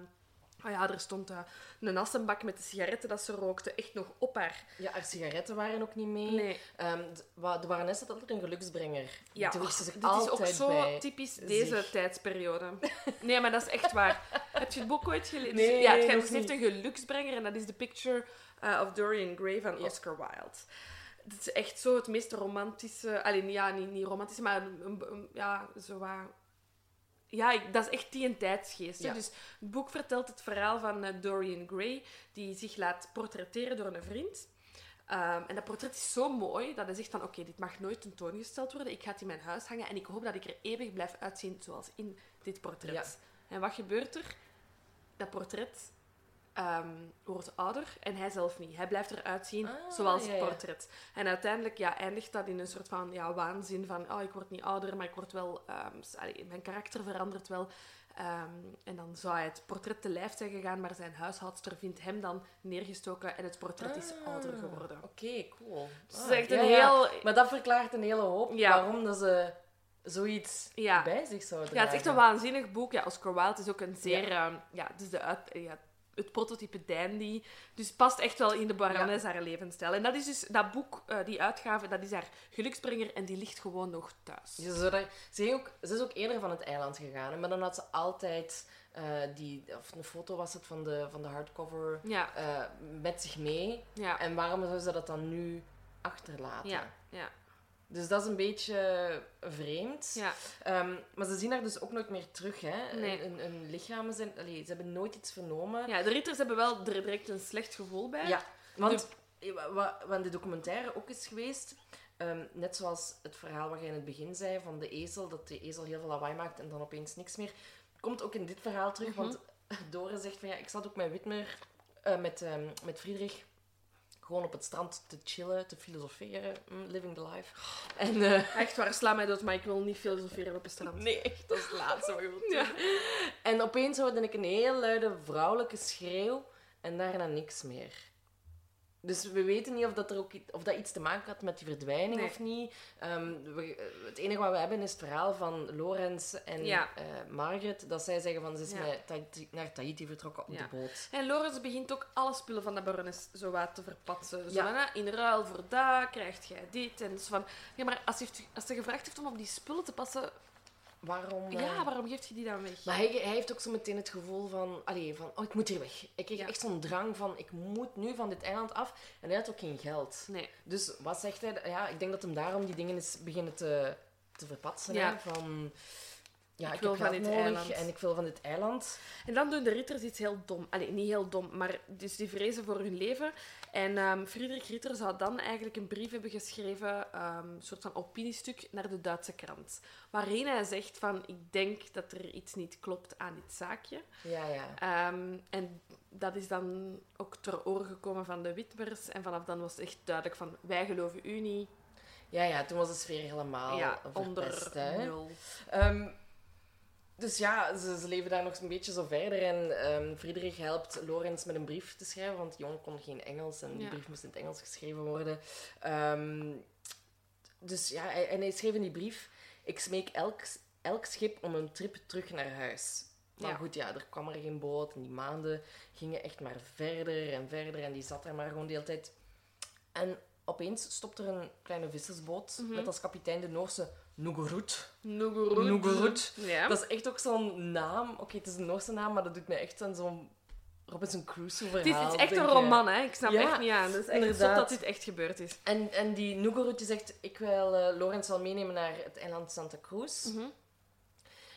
oh ja, er stond eh, een assenbak met de sigaretten dat ze rookte echt nog op haar. Ja, haar sigaretten waren ook niet mee. Nee. Ehm, d- wa- de barones had altijd een geluksbrenger. Ja, zich dit is ook zo typisch deze zich. tijdsperiode. Nee, maar dat is echt waar. Heb je het boek ooit gelezen? Nee, ja, het heeft een geluksbrenger en dat is The Picture uh, of Dorian Gray van Ja. Oscar Wilde. Het is echt zo het meest romantische... Alleen, ja, niet, niet romantisch, maar een, een- ja, zo wat... Ja, ik- dat is echt die een tijdsgeest. Ja. Dus het boek vertelt het verhaal van eh, Dorian Gray, die zich laat portretteren door een vriend. Ehm, en dat portret is zo mooi dat hij zegt van oké, dit mag nooit tentoongesteld worden. Ik ga het in mijn huis hangen en ik hoop dat ik er eeuwig blijf uitzien zoals in dit portret. Ja. En wat gebeurt er? Dat portret ehm, wordt ouder en hij zelf niet. Hij blijft eruit zien Ah, zoals ja, het ja. portret. En uiteindelijk ja, eindigt dat in een soort van ja, waanzin van oh, ik word niet ouder, maar ik word wel... ehm, allee, mijn karakter verandert wel. Ehm, en dan zou hij het portret te lijf zijn gegaan, maar zijn huishoudster vindt hem dan neergestoken en het portret is Ah, ouder geworden. Oké, cool. Dus Ah, echt ja, een ja. heel... Maar dat verklaart een hele hoop Ja. waarom dat ze zoiets Ja. bij zich zouden Ja, het is echt een waanzinnig boek. Ja, Oscar Wilde is ook een zeer... Ja, het is de uit, ja, het prototype dandy. Dus past echt wel in de barones haar levensstijl. En dat is dus... Dat boek, eh, die uitgave, dat is haar geluksbrenger en die ligt gewoon nog thuis. Ze, daar- ze, ging ook, ze is ook eerder van het eiland gegaan, hè, maar dan had ze altijd eh, die, of een foto was het van de, van de hardcover Ja, eh, met zich mee. ja, En waarom zou ze dat dan nu achterlaten? ja, ja, Dus dat is een beetje vreemd. ja. Ehm, maar ze zien haar dus ook nooit meer terug. Hè? Nee. Hun, hun lichamen zijn... Allee, ze hebben nooit iets vernomen. Ja, de ritters hebben wel er direct een slecht gevoel bij. Ja, want wa- wa- wat de documentaire ook is geweest, ehm, net zoals het verhaal wat jij in het begin zei van de ezel, dat de ezel heel veel lawaai maakt en dan opeens niks meer, komt ook in dit verhaal terug. Mhm. Want Dore zegt van ja, ik zat ook met Whitmer, eh, met, ehm, met Friedrich, gewoon op het strand te chillen, te filosoferen, mm, living the life. En eh, Echt waar, sla mij dood, maar ik wil niet filosoferen op een strand. nee, echt, dat is het laatste wat je wilt doen. Ja. En opeens hoorde ik een heel luide vrouwelijke schreeuw en daarna niks meer. Dus we weten niet of dat, er ook, of dat iets te maken had met die verdwijning Nee. of niet. Ehm, we- eh, het enige wat we hebben is het verhaal van Lorenz en Ja. eh, Margaret. Dat zij zeggen van ze is Ja. met Tahiti- naar Tahiti vertrokken op Ja. de boot. En Lorenz begint ook alle spullen van de barones zo wat te verpatsen. Zo van, ah, in ruil voor dat krijgt jij dit. En zo van, ja, maar als, heeft, als ze gevraagd heeft om op die spullen te passen, Waarom? eh, ja, waarom geeft je die dan weg? Maar hij, hij heeft ook zo meteen het gevoel van, allee, van oh, ik moet hier weg. Ik kreeg Ja. echt zo'n drang van, ik moet nu van dit eiland af. En hij had ook geen geld. Nee. Dus wat zegt hij? Ja, ik denk dat hem daarom die dingen is beginnen te, te verpatsen. Ja. Hè? Van, ja, Ik ik, wil van dit nodig eiland. en ik wil van dit eiland. En dan doen de ritters iets heel dom. Allee, niet heel dom, maar dus die vrezen voor hun leven. En ehm Friedrich Ritter zou dan eigenlijk een brief hebben geschreven, ehm, een soort van opiniestuk, naar de Duitse krant. Waarin hij zegt van, ik denk dat er iets niet klopt aan dit zaakje. Ja, ja. Ehm, en dat is dan ook ter oren gekomen van de Witmers. En vanaf dan was het echt duidelijk van, wij geloven u niet. Ja, ja, toen was de sfeer helemaal ja, verpest, onder hè. nul. Dus ja, ze, ze leven daar nog een beetje zo verder. En ehm Friedrich helpt Lorenz met een brief te schrijven, want die jongen kon geen Engels en die Ja. brief moest in het Engels geschreven worden. Ehm, dus ja, hij- en hij schreef in die brief: Ik smeek elk, elk schip om een trip terug naar huis. Maar Ja. goed, ja, er kwam maar geen boot en die maanden gingen echt maar verder en verder en die zat er maar gewoon de hele tijd. En opeens stopt er een kleine vissersboot Mhm. met als kapitein de Noorse Nugurut. Nugurut. Nugurut. Ja. Dat is echt ook zo'n naam. Oké, het is een Noorse naam, maar dat doet me echt aan zo'n Robinson Crusoe Het verhaal. is, het is echt een roman, hè. Ik snap Ja, echt niet aan. Het is echt zot dat dit echt gebeurd is. En, en die Nugurut die zegt, ik wil eh Lorenz wel meenemen naar het eiland Santa Cruz. Mhm.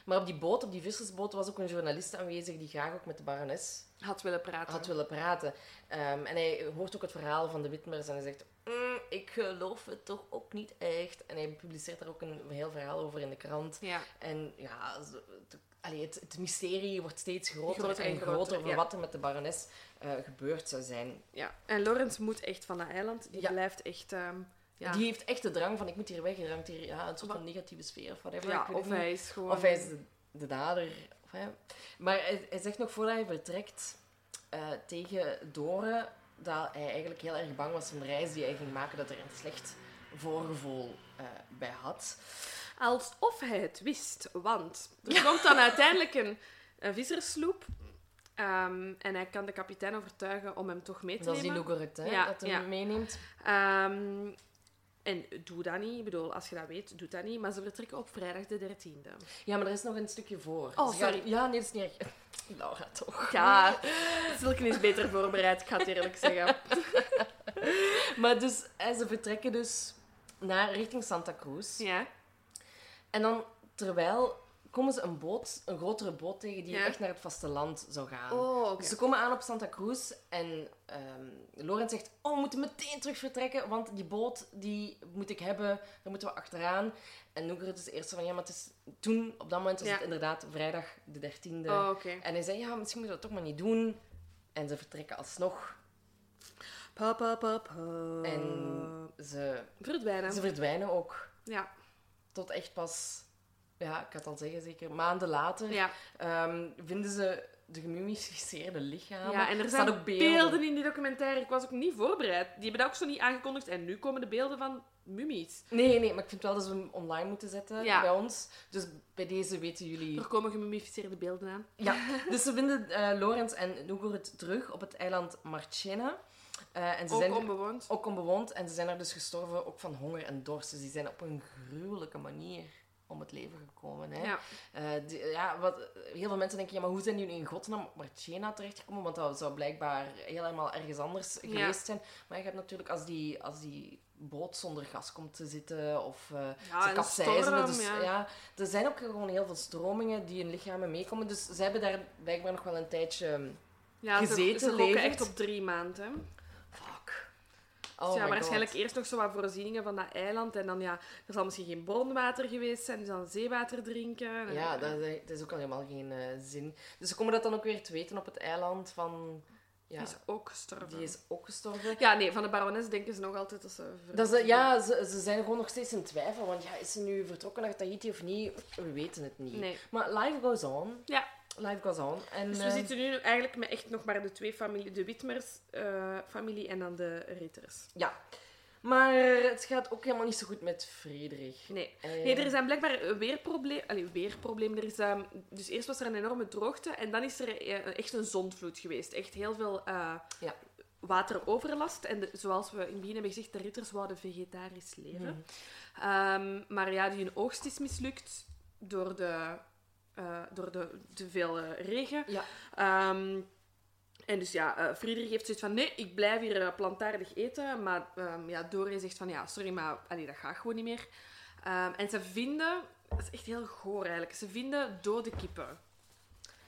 Maar op die boot, op die vissersboot, was ook een journalist aanwezig die graag ook met de barones Had willen praten. had willen praten. Ehm, en hij hoort ook het verhaal van de Witmers en hij zegt... "Mm, ik geloof het toch ook niet echt. En hij publiceert daar ook een heel verhaal over in de krant. Ja. En ja, het, allee, het, het mysterie wordt steeds groter, Groter en en groter, groter, over ja. wat er met de barones eh, gebeurd zou zijn. ja. En Lawrence moet echt van dat eiland. Die Ja. blijft echt... ehm, ja. Die heeft echt de drang van, ik moet hier weg. Er hangt hier ja, een soort van negatieve sfeer of whatever. ja, of hij is gewoon... Of hij is de, de dader. Of. Maar hij, hij zegt nog voordat hij vertrekt eh, tegen Dore dat hij eigenlijk heel erg bang was van de reis die hij ging maken, dat er een slecht voorgevoel eh, bij had. Alsof hij het wist, want er komt dan uiteindelijk een, een vissersloep ehm, en hij kan de kapitein overtuigen om hem toch mee te Dat is die nemen. Hè, Ja, dat hij ja. meeneemt. Ehm, en doe dat niet. Ik bedoel, als je dat weet, doe dat niet. Maar ze vertrekken op vrijdag de 13e. Ja, maar er is nog een stukje voor. Oh, sorry. Ja, nee, dat is niet erg. Laura, toch. Ja, Silken is beter voorbereid, ik ga het eerlijk zeggen. Maar dus, hè, ze vertrekken dus naar richting Santa Cruz. Ja, En dan, terwijl, komen ze een boot, een grotere boot tegen die Ja. echt naar het vasteland zou gaan. oh. Dus ze komen aan op Santa Cruz en Lorenz zegt, oh, we moeten meteen terug vertrekken, want die boot, die moet ik hebben, daar moeten we achteraan. En Noegert is eerst van, ja, maar het is toen, op dat moment was Ja. het inderdaad vrijdag de 13e. Oh, oké. En hij zei, ja, misschien moeten we dat toch maar niet doen. En ze vertrekken alsnog. Pa, pa, pa, pa. En ze, Verdwijnen. ze verdwijnen ook Ja, tot echt pas, ja, ik kan het al zeggen, zeker maanden later, ja. ehm, vinden ze de gemummificeerde lichamen. ja, en er staan ook beelden. in die documentaire. Ik was ook niet voorbereid. Die hebben dat ook zo niet aangekondigd. En nu komen de beelden van mummies. Nee, nee, maar ik vind wel dat ze hem online moeten zetten Ja. bij ons. Dus bij deze weten jullie... Er komen gemummificeerde beelden aan. Ja, dus ze vinden eh Lorenz en Nugurt terug op het eiland Marchena. Eh, en ze Ook zijn onbewoond. ook onbewoond en ze zijn er dus gestorven ook van honger en dorst. Dus die zijn op een gruwelijke manier om het leven gekomen. Hè? Ja. Eh, die- ja, wat, heel veel mensen denken, ja, maar hoe zijn die nu in godsnaam op Marchena terechtgekomen? Want dat zou blijkbaar helemaal ergens anders Ja. geweest zijn. Maar je hebt natuurlijk, als die, als die boot zonder gas komt te zitten of eh Ja, ze kapseizen. dus, ja. ja. er zijn ook gewoon heel veel stromingen die in lichamen meekomen. Dus ze hebben daar blijkbaar nog wel een tijdje... Ja, ze, Gezeten, ze gokken levend. echt op drie maanden. Fuck. Dus Oh ja, waarschijnlijk God. eerst nog zo wat voorzieningen van dat eiland. En dan, ja, er zal misschien geen bronwater geweest zijn. Dus dan zeewater drinken. En- Ja, dat, is- dat is ook al helemaal geen eh, zin. Dus ze komen dat dan ook weer te weten op het eiland van... Ja, Die is ook gestorven. die is ook gestorven. Ja, nee, van de barones denken ze nog altijd dat ze... Dat ze, ja, ze, ze zijn gewoon nog steeds in twijfel. Want ja, is ze nu vertrokken naar Tahiti of niet? We weten het niet. Nee. Maar life goes on. Ja, Life goes on. En, dus we eh, zitten nu eigenlijk met echt nog maar de twee familie. De Witmers-familie en dan de Ritters. Ja. Maar het gaat ook helemaal niet zo goed met. Nee. Eh, Nee, er zijn blijkbaar weerprobleem. Allee. Er is, ehm, dus eerst was er een enorme droogte en dan is er eh, echt een zondvloed geweest. Echt heel veel eh, Ja. wateroverlast. En de- zoals we in het begin hebben gezegd, de ritters wouden vegetarisch leven. Mhm. Ehm, maar ja, die hun oogst is mislukt door de, eh, door de te veel eh, regen. Ja. Ehm, en dus ja, eh Friedrich heeft zoiets van, nee, ik blijf hier plantaardig eten. Maar ehm ja, Dore zegt van, ja, sorry, maar allee, dat gaat gewoon niet meer. Ehm, en ze vinden, dat is echt heel goor eigenlijk, ze vinden dode kippen.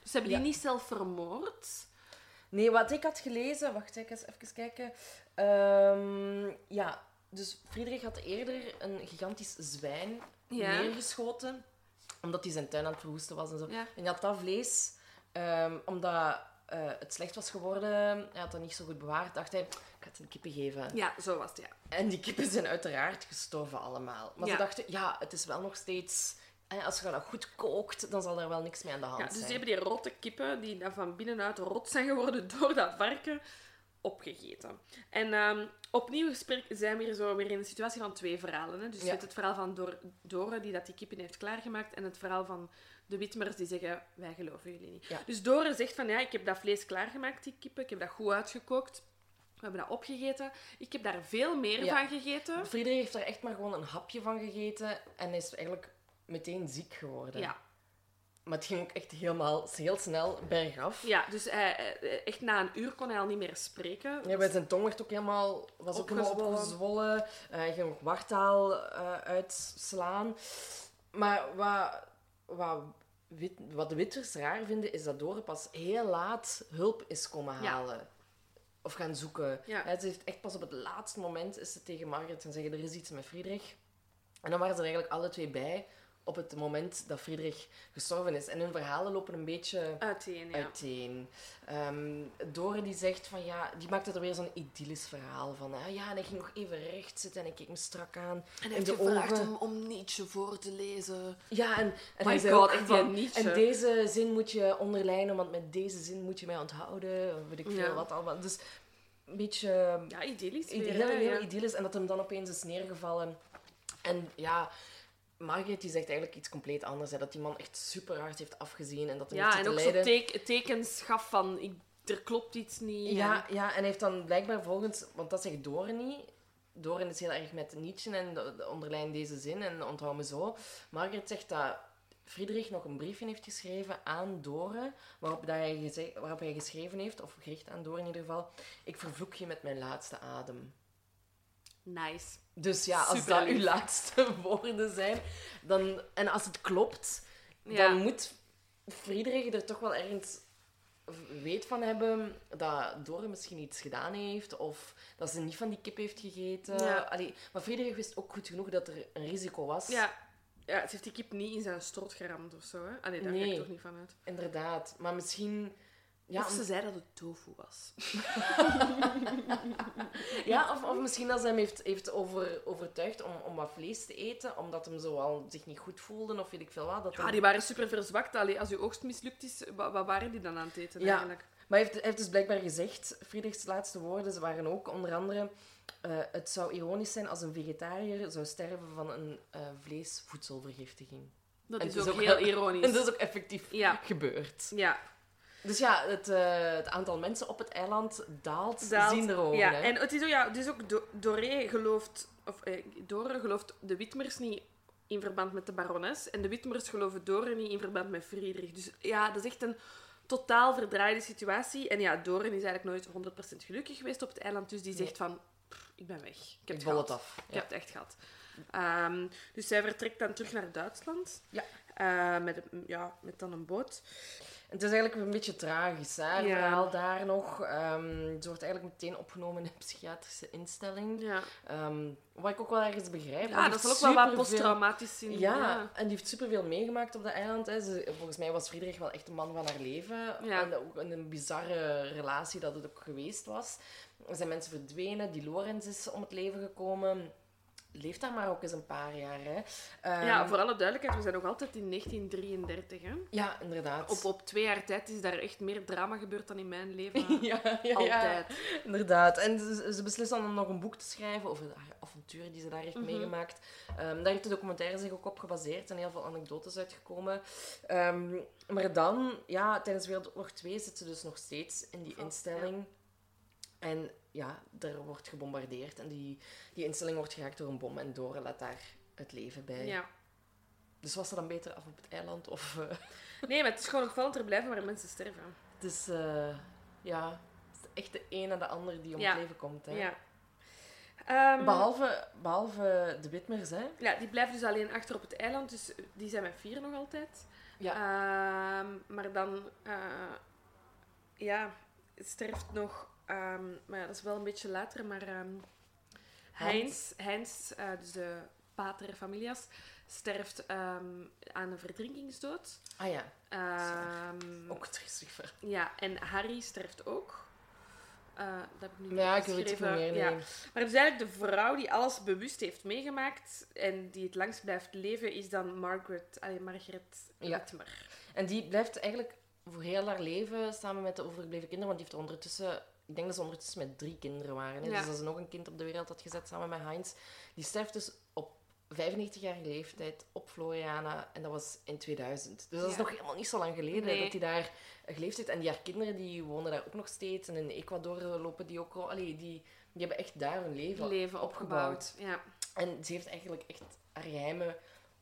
Dus ze hebben die niet zelf vermoord. Nee, wat ik had gelezen... Wacht, ik eens even kijken. Ja, dus Friedrich had eerder een gigantisch zwijn Ja. neergeschoten. Omdat hij zijn tuin aan het verwoesten was en zo. Ja. En hij had dat vlees, ehm, omdat eh, het slecht was geworden, hij had dat niet zo goed bewaard, dacht hij, ik ga het een kippen geven. Ja, zo was het, ja. En die kippen zijn uiteraard gestorven allemaal. Maar Ja. ze dachten, ja, het is wel nog steeds... hè, Als je dat goed kookt, dan zal er wel niks mee aan de hand Ja, dus die zijn. hebben die rotte kippen, die van binnenuit rot zijn geworden door dat varken, opgegeten. En ehm, opnieuw gesprek zijn we hier zo weer in een situatie van twee verhalen. Hè? Dus je hebt het verhaal van Dor Dore, die dat die kippen heeft klaargemaakt, en het verhaal van de Witmers, die zeggen, wij geloven jullie niet. Ja. Dus Dore zegt van, ja, ik heb dat vlees klaargemaakt, die kippen, ik heb dat goed uitgekookt. We hebben dat opgegeten. Ik heb daar veel meer Ja. van gegeten. Friedrich heeft er echt maar gewoon een hapje van gegeten en is eigenlijk meteen ziek geworden. Ja. Maar het ging ook echt helemaal, heel snel bergaf. ja, dus hij, hij- echt na een uur kon hij al niet meer spreken. Ja, bij zijn tong werd ook helemaal, was ook helemaal Opgezwollen. Eh, hij ging ook wartaal eh, uitslaan. Maar wat, wat wit, wat de Witwers raar vinden, is dat Dore pas heel laat hulp is komen Ja. halen. Of gaan zoeken. Ja. Ze heeft echt pas op het laatste moment is ze tegen Margaret gaan zeggen, er is iets met Friedrich. En dan waren ze er eigenlijk alle twee bij op het moment dat Friedrich gestorven is. En hun verhalen lopen een beetje Uiteen, ja. uiteen. Ehm Dore die zegt van ja, die maakt er weer zo'n idyllisch verhaal van. ah, ja, en hij ging nog even recht zitten en ik keek me strak aan. En hij heeft gevraagd om, om Nietzsche voor te lezen. Ja, en, en My hij zei God, ook echt van, Nietzsche. En deze zin moet je onderlijnen, want met deze zin moet je mij onthouden. Of weet ik veel Ja. wat allemaal. Dus een beetje Ja, idyllisch heel, weer, heel, hè, ja. idyllisch. En dat hem dan opeens is neergevallen. En ja, Margaret die zegt eigenlijk iets compleet anders. Hè, dat die man echt super hard heeft afgezien. En dat hij Ja, en ook zo lijden. teke- tekens gaf van, ik, er klopt iets niet. Ja, ja, en hij heeft dan blijkbaar volgens... Want dat zegt Doren niet. Doren is heel erg met Nietzsche en de, de onderlijn deze zin en onthoud me zo. Margaret zegt dat Friedrich nog een briefje heeft geschreven aan Doren, waarop, dat hij, waarop hij geschreven heeft, of gericht aan Doren in ieder geval, ik vervloek je met mijn laatste adem. Nice. Dus ja, als Super dat lief. uw laatste woorden zijn, dan, en als het klopt, Ja. dan moet Friedrich er toch wel ergens weet van hebben dat Dore misschien iets gedaan heeft of dat ze niet van die kip heeft gegeten. Ja. Allee, maar Friedrich wist ook goed genoeg dat er een risico was. Ja. ja, ze heeft die kip niet in zijn strot geramd of zo, hè? Allee, daar ga Nee. ik toch niet van uit. Inderdaad. Maar misschien... Ja, of ze zei dat het tofu was. ja of, of misschien dat ze hem heeft, heeft over, overtuigd om, om wat vlees te eten, omdat hem zo al zich niet goed voelde of weet ik veel wat. Dat Ja, hem- die waren super verzwakt. Allee, als je oogst mislukt is, wat, wat waren die dan aan het eten Ja. eigenlijk? Maar hij heeft, heeft dus blijkbaar gezegd, Friedrichs laatste woorden ze waren ook onder andere... eh, het zou ironisch zijn als een vegetariër zou sterven van een eh, vleesvoedselvergiftiging. Dat is ook, is ook heel ironisch. En dat is ook effectief Ja. gebeurd. Ja, Dus ja, het, eh, het aantal mensen op het eiland daalt, daalt. zien. Ja, hè. en het is ook, ja, dus ook Do- Doré gelooft, of eh, Dore gelooft de Witmers niet in verband met de barones. En de Witmers geloven Dore niet in verband met Friedrich. Dus ja, dat is echt een totaal verdraaide situatie. En ja, Doren is eigenlijk nooit 100% gelukkig geweest op het eiland. Dus die zegt van, "Pff, ik ben weg. Ik heb Ik het af. Ik Ja. heb het echt gehad. Ehm, dus zij vertrekt dan terug naar Duitsland. Ja. Eh, met, ja, met dan een boot. Het is eigenlijk een beetje tragisch, hè, het Ja. verhaal daar nog. Ehm ze wordt eigenlijk meteen opgenomen in een psychiatrische instelling. Ja, Ehm, wat ik ook wel ergens begrijp. ja dat zal ook wel wat posttraumatisch zijn. Ja, en die heeft superveel meegemaakt op dat eiland. Hè. Ze, volgens mij was Friedrich wel echt een man van haar leven. Ja. En ook een bizarre relatie dat het ook geweest was. Er zijn mensen verdwenen. Die Lorenz is om het leven gekomen. Leeft daar maar ook eens een paar jaar. Hè. Ehm, Ja, voor alle duidelijkheid, we zijn nog altijd in 1933. Hè? ja, inderdaad. Op, op twee jaar tijd is daar echt meer drama gebeurd dan in mijn leven. ja, ja, ja, Altijd. inderdaad. En ze, ze beslist dan om nog een boek te schrijven over haar avonturen die ze daar heeft Mhm. meegemaakt. Ehm, daar heeft de documentaire zich ook op gebaseerd en heel veel anekdotes uitgekomen. Ehm, maar dan, ja, tijdens Wereldoorlog 2 zit ze dus nog steeds in die instelling. En ja, er wordt gebombardeerd en die, die instelling wordt geraakt door een bom en Dore laat daar het leven bij. Ja. Dus was ze dan beter af op het eiland? Of, eh, Nee, maar het is gewoon opvallend, er blijven maar mensen sterven. het is, eh, ja, het is echt de een en de ander die om Ja. het leven komt. Hè? Ja. Ehm, Behalve, behalve de Witmers, hè? ja, die blijven dus alleen achter op het eiland, dus die zijn met vier nog altijd. Ja. Ehm, maar dan, eh, ja, sterft nog, ehm, maar ja, dat is wel een beetje later, maar ehm Heinz, Heinz eh, dus de pater familias, sterft ehm, aan een verdrinkingsdood. Ah ja, ook triestig ver. Ja, en Harry sterft ook. Eh, dat heb ik nu Ja, ik weet het niet meer. Ja. Maar dus eigenlijk de vrouw die alles bewust heeft meegemaakt en die het langst blijft leven, is dan Margaret, allee, Margaret Ja. En die blijft eigenlijk voor heel haar leven samen met de overgebleven kinderen, want die heeft er ondertussen... Ik denk dat ze ondertussen met drie kinderen waren. Hè? Ja. Dus dat ze nog een kind op de wereld had gezet samen met Heinz. Die sterft dus op 95-jarige leeftijd op Floriana. En dat was in 2000. Dus dat is Ja. nog helemaal niet zo lang geleden Nee. dat hij daar geleefd heeft. En die haar kinderen die wonen daar ook nog steeds. En in Ecuador lopen die ook... rond. Allee, die, die hebben echt daar hun leven, Leven opgebouwd. Ja. En ze heeft eigenlijk echt haar geheimen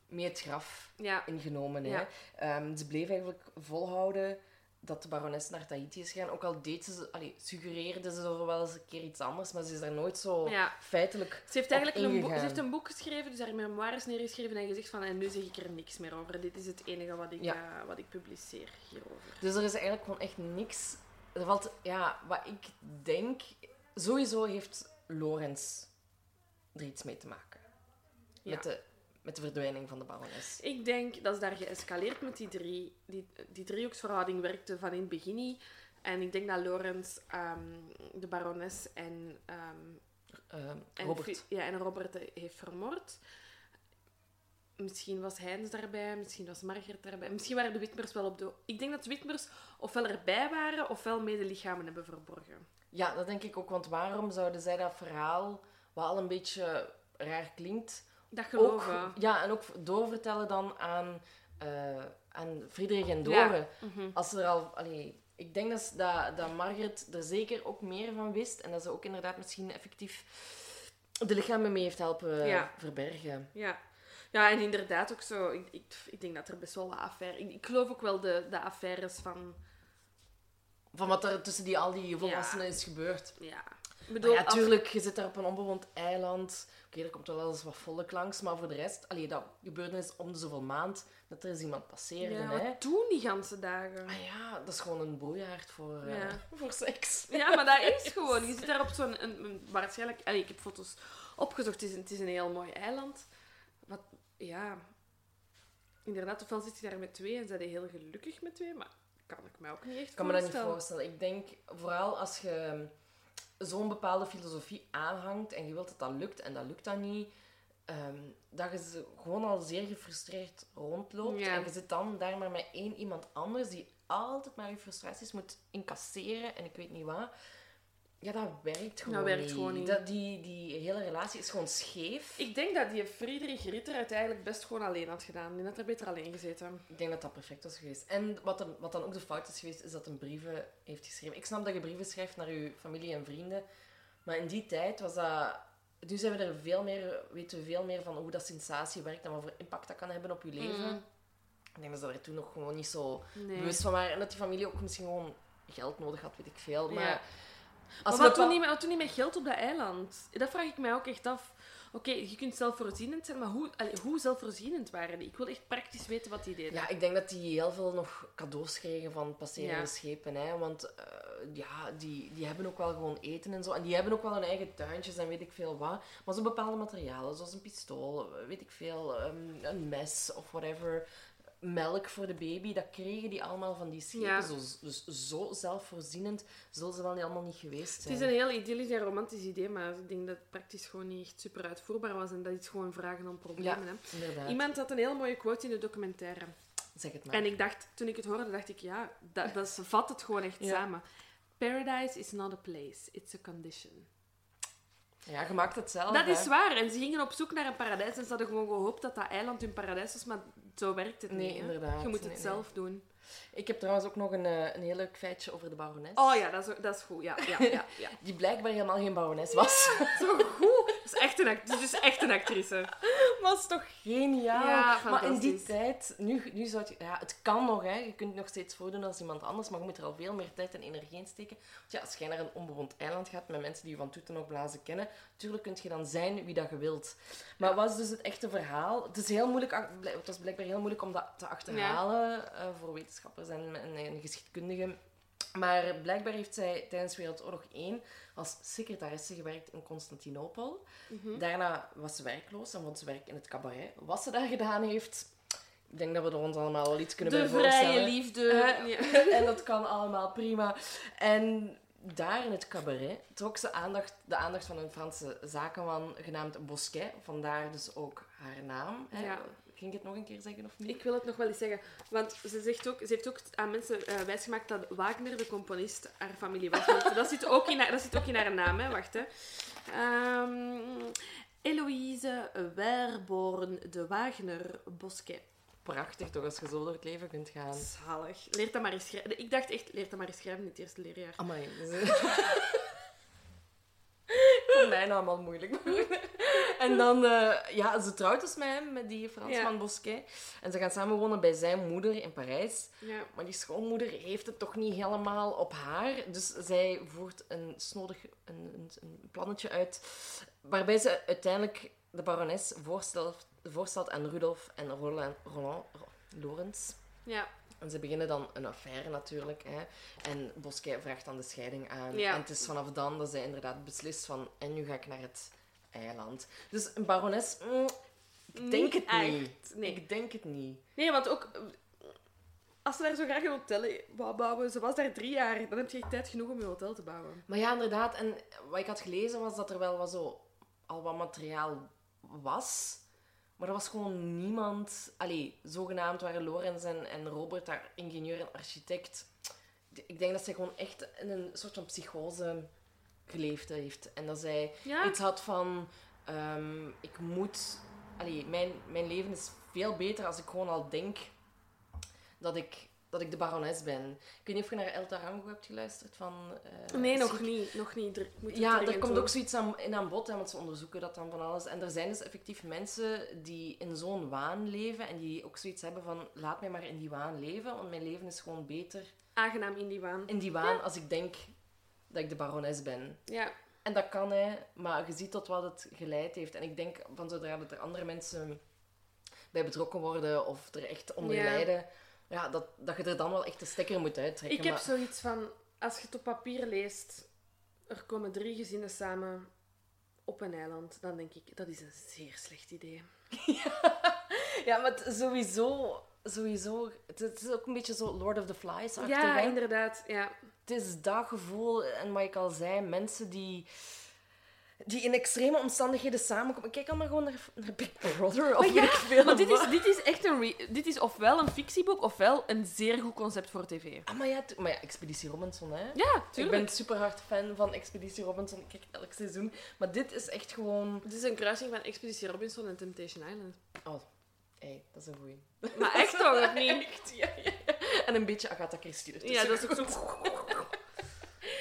mee het graf ingenomen. Hè. Ehm, ze bleef eigenlijk volhouden dat de barones naar Tahiti is gegaan. Ook al deed ze, allee, suggereerde ze er wel eens een keer iets anders, maar ze is daar nooit zo Ja. feitelijk Ze heeft eigenlijk een, boek, ze heeft een boek geschreven, dus haar memoires neergeschreven en gezegd van en nu zeg ik er niks meer over. Dit is het enige wat ik, Ja. eh, wat ik publiceer hierover. Dus er is eigenlijk gewoon echt niks. Er valt, ja, wat ik denk, sowieso heeft Lorenz er iets mee te maken. Ja. Met, de, met de verdwijning van de barones. Ik denk dat is daar geëscaleerd met die drie. Die, die driehoeksverhouding werkte van in het begin niet. En ik denk dat Lorenz, ehm, de barones en, ehm, Eh, en, Robert. Ja, en Robert heeft vermoord. Misschien was Heinz daarbij, misschien was Margaret daarbij. Misschien waren de Witmers wel op de... Ik denk dat de Witmers ofwel erbij waren, ofwel medelichamen hebben verborgen. Ja, dat denk ik ook. Want waarom zouden zij dat verhaal, wat al een beetje raar klinkt, Dat ook, geloven. ja, en ook doorvertellen dan aan, eh aan Friedrich en Dore? Ja. Mhm. Als ze er al... Allee, ik denk dat, ze- dat, dat Margaret er zeker ook meer van wist. En dat ze ook inderdaad misschien effectief de lichamen mee heeft helpen Ja. verbergen. Ja. ja, en inderdaad ook zo. Ik, ik, ik denk dat er best wel wat affaire... Ik, ik geloof ook wel de, de affaires van... Van wat er tussen die, al die volwassenen is gebeurd. Ja, bedoel, ja, tuurlijk, je zit daar op een onbewoond eiland. Oké, er komt wel eens wat volk langs, maar voor de rest... Allee, dat gebeurde is om de zoveel maand dat er eens iemand passeerde, Ja, hè. wat doen die ganse dagen? Ah ja, dat is gewoon een broeihaard voor, eh, voor seks. Ja, maar dat is gewoon. Je zit daar op zo'n... Een, een- waarschijnlijk... allee, ik heb foto's opgezocht. Het is, een, het is een heel mooi eiland. Wat... Ja... Inderdaad, ofwel zit je daar met twee en zijn die heel gelukkig met twee, maar kan ik mij ook niet echt Ik kan me dat niet voorstellen. Ik denk, vooral als je zo'n bepaalde filosofie aanhangt en je wilt dat dat lukt en dat lukt dan niet, ehm, dat je gewoon al zeer gefrustreerd rondloopt. Ja. En je zit dan daar maar met één iemand anders die altijd maar je frustraties moet incasseren en ik weet niet wat. Ja, dat werkt gewoon werkt niet. gewoon niet. Dat, die, die hele relatie is gewoon scheef. Ik denk dat die Friedrich Ritter het eigenlijk best gewoon alleen had gedaan. Die had er beter alleen gezeten. Ik denk dat dat perfect was geweest. En wat dan, wat dan ook de fout is geweest, is dat een brieven heeft geschreven. Ik snap dat je brieven schrijft naar je familie en vrienden. Maar in die tijd was dat... Nu zijn we er veel meer, weten we veel meer van hoe dat sensatie werkt en wat voor impact dat kan hebben op je leven. Mm. Ik denk dat ze daar toen nog gewoon niet zo Nee. bewust van waren. En dat die familie ook misschien gewoon geld nodig had, weet ik veel. Maar Ja. Als maar wat doen, bepaal- die, met- wat doen die met geld op dat eiland? Dat vraag ik mij ook echt af. Oké, je kunt zelfvoorzienend zijn, maar hoe, allee, hoe zelfvoorzienend waren die? Ik wil echt praktisch weten wat die deden. Ja, ik denk dat die heel veel nog cadeaus kregen van passerende Ja. schepen. Hè? Want eh, ja, die, die hebben ook wel gewoon eten en zo. En die hebben ook wel hun eigen tuintjes en weet ik veel wat. Maar zo bepaalde materialen, zoals een pistool, weet ik veel, ehm, een mes of whatever. Melk voor de baby, dat kregen die allemaal van die schepen. Ja. Zo, dus zo zelfvoorzienend zullen ze wel niet allemaal niet geweest Het zijn. is een heel idyllisch en romantisch idee, maar ik denk dat het praktisch gewoon niet echt super uitvoerbaar was en dat is gewoon vragen om problemen. Ja, Hè. Iemand had een hele mooie quote in de documentaire. Zeg het maar. En ik dacht, toen ik het hoorde, dacht ik, ja, dat, dat vat het gewoon echt Ja. samen. Paradise is not a place, it's a condition. Ja, je maakt het zelf. dat hè. is waar. En ze gingen op zoek naar een paradijs en ze hadden gewoon gehoopt dat dat eiland hun paradijs was, maar zo werkt het Nee, niet. hè. inderdaad. Je moet het nee. zelf doen. Ik heb trouwens ook nog een, eh, een heel leuk feitje over de barones. Oh ja, dat is, dat is goed. Ja, ja, ja, ja. Die blijkbaar helemaal geen barones was. Zo goed. Dat is echt een, act- dat is echt een actrice. was toch geniaal? Ja, maar in die tijd, nu, nu zou het... Ja, het kan nog, hè. Je kunt het nog steeds voordoen als iemand anders, maar je moet er al veel meer tijd en energie in steken. Want ja, als jij naar een onbewoond eiland gaat met mensen die je van toeten nog blazen kennen, natuurlijk kun je dan zijn wie dat je wilt. Maar wat is dus het echte verhaal? Het, is heel moeilijk, het was blijkbaar heel moeilijk om dat te achterhalen eh, voor wetenschappers en, en, en geschiedkundigen. Maar blijkbaar heeft zij tijdens Wereldoorlog 1 als secretaresse gewerkt in Constantinopel. Daarna was ze werkloos en vond ze werk in het cabaret. Wat ze daar gedaan heeft, ik denk dat we er ons allemaal wel iets kunnen De bij voorstellen. vrije liefde. Eh, Ja. en dat kan allemaal prima. En daar in het cabaret trok ze aandacht, de aandacht van een Franse zakenman genaamd Bosquet. Vandaar dus ook haar naam. Hè. Ja. Ging ik het nog een keer zeggen of niet? Ik wil het nog wel eens zeggen. Want ze, zegt ook, ze heeft ook aan mensen eh, wijsgemaakt dat Wagner, de componist, haar familie was. Dat zit ook in haar, dat zit ook in haar naam, hè. Wacht, hè. Ehm, Eloïse Werborn de Wagner Bosquet. Prachtig toch, als je zo door het leven kunt gaan. Zalig. Leert dat maar eens schrijven. Ik dacht echt, leert dat maar eens schrijven in het eerste leerjaar. Amai. Eh, Voor mij nou allemaal moeilijk. En dan, eh, ja, ze trouwt dus met hem, met die Fransman Ja. Bosquet. En ze gaan samen wonen bij zijn moeder in Parijs. Ja. Maar die schoonmoeder heeft het toch niet helemaal op haar. Dus zij voert een snodig een, een, een plannetje uit. Waarbij ze uiteindelijk de barones voorstelt, voorstelt aan Rudolf en Roland, Roland Lorenz. Ja. En ze beginnen dan een affaire natuurlijk. Hè. En Bosquet vraagt dan de scheiding aan. Ja. En het is vanaf dan dat zij inderdaad beslist van... En nu ga ik naar het eiland. Dus een barones... mm, ik denk Niet het niet. echt, nee. Ik denk het niet. Nee, want ook... Als ze daar zo graag een hotel wou bouwen, ze was daar drie jaar, dan heb je echt tijd genoeg om je hotel te bouwen. Maar ja, inderdaad. En wat ik had gelezen was dat er wel wat zo, al wat materiaal was. Maar er was gewoon niemand... Allee, zogenaamd waren Lorenz en, en Robert daar ingenieur en architect. Ik denk dat zij gewoon echt in een soort van psychose geleefd heeft. En dat zij Ja. iets had van... ehm, ik moet... Allee, mijn, mijn leven is veel beter als ik gewoon al denk dat ik, dat ik de barones ben. Ik weet niet of je naar El Tarango hebt geluisterd van... eh, Nee, nog niet. Nog niet. Er, moet ja, er komt ook zoiets aan, in aan bod, hè, want ze onderzoeken dat dan van alles. En er zijn dus effectief mensen die in zo'n waan leven en die ook zoiets hebben van laat mij maar in die waan leven, want mijn leven is gewoon beter Aangenaam in die waan. in die waan als ik denk dat ik de barones ben. Ja. En dat kan, hè, maar je ziet tot wat het geleid heeft. En ik denk van zodra dat er andere mensen bij betrokken worden of er echt onder Ja. lijden, ja, dat, dat je er dan wel echt de stekker moet uittrekken. Ik heb maar- zoiets van, als je het op papier leest, er komen drie gezinnen samen op een eiland, dan denk ik, dat is een zeer slecht idee. Ja, maar sowieso, sowieso, het, het is ook een beetje zo Lord of the Flies. Ja, inderdaad. Ja. Het is dat gevoel, en wat ik al zei, mensen die, die in extreme omstandigheden samenkomen. Kijk allemaal gewoon naar, naar Big Brother of ik veel. Maar dit is, dit is echt een... dit is ofwel een fictieboek, ofwel een zeer goed concept voor tv. Ah, maar ja, maar ja, Expeditie Robinson, hè. Ja, Ik tuurlijk. ben super hard fan van Expeditie Robinson. Ik kijk elk seizoen. Maar dit is echt gewoon... Het is een kruising van Expeditie Robinson en Temptation Island. Oh, hey, dat is een goeie. Maar echt toch, of niet? Echt, ja, ja, ja. En een beetje Agatha Christie ertussen. Ja, dat is ook zo...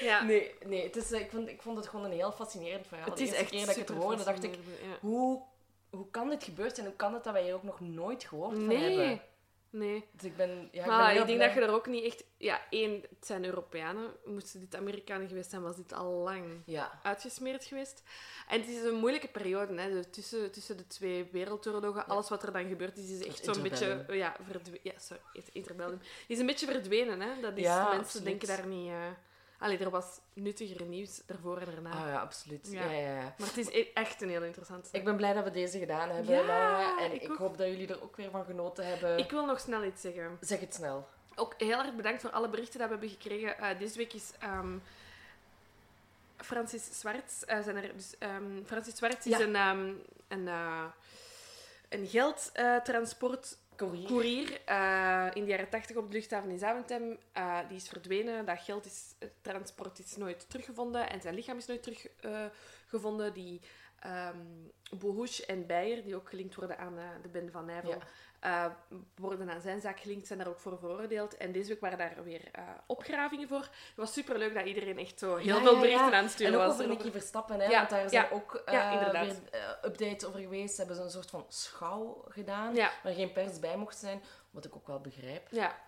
Ja. Nee, nee het is, ik, vond, ik vond het gewoon een heel fascinerend verhaal. Het de is eerste echt keer dat ik het hoorde, dacht ik... ja. Hoe, hoe kan dit gebeurd zijn? Hoe kan het dat wij hier ook nog nooit gehoord van Nee. hebben? Nee. Dus ik ben, ja, ik ben ik denk blij. dat je er ook niet echt... Ja, één, het zijn Europeanen. Moesten dit Amerikanen geweest zijn, was dit al lang Ja, uitgesmeerd geweest. En het is een moeilijke periode, hè. Dus tussen, tussen de twee wereldoorlogen. Alles wat er dan gebeurd is, is echt zo'n beetje... Ja, verdwenen. Ja, sorry. Het interbellum. Is een beetje verdwenen, hè. Dat is, mensen absoluut. denken daar niet... eh Allee, er was nuttiger nieuws daarvoor en daarna. ah, ja absoluut. Ja. Ja. Maar het is e- echt een heel interessant. Ik ben blij dat we deze gedaan hebben, Laura. En ik hoop dat jullie er ook weer van genoten hebben. Ik wil nog snel iets zeggen. Zeg het snel. Ook heel erg bedankt voor alle berichten die we hebben gekregen. Eh, deze week is ehm, Francis Zwarts. eh, zijn er, dus, ehm, Francis Zwarts is een, ehm, een, eh, een geldtransport Courier. courier eh, in de jaren 80 op de luchthaven in Zaventem. Eh, die is verdwenen. Dat geld is, transport is nooit teruggevonden en zijn lichaam is nooit teruggevonden. die Bohouch en Beyer, die ook gelinkt worden aan eh, de bende van Nijvel, Ja. eh, worden aan zijn zaak gelinkt, zijn daar ook voor veroordeeld. En deze week waren daar weer eh, opgravingen voor. Het was superleuk dat iedereen echt zo heel Ja, veel berichten ja. aan het sturen En ook was. over Nicky Verstappen, hè, Ja, want daar zijn ja. ook weer updates over geweest. Ze hebben zo'n soort van schouw gedaan, waar geen pers bij mocht zijn, wat ik ook wel begrijp. ja.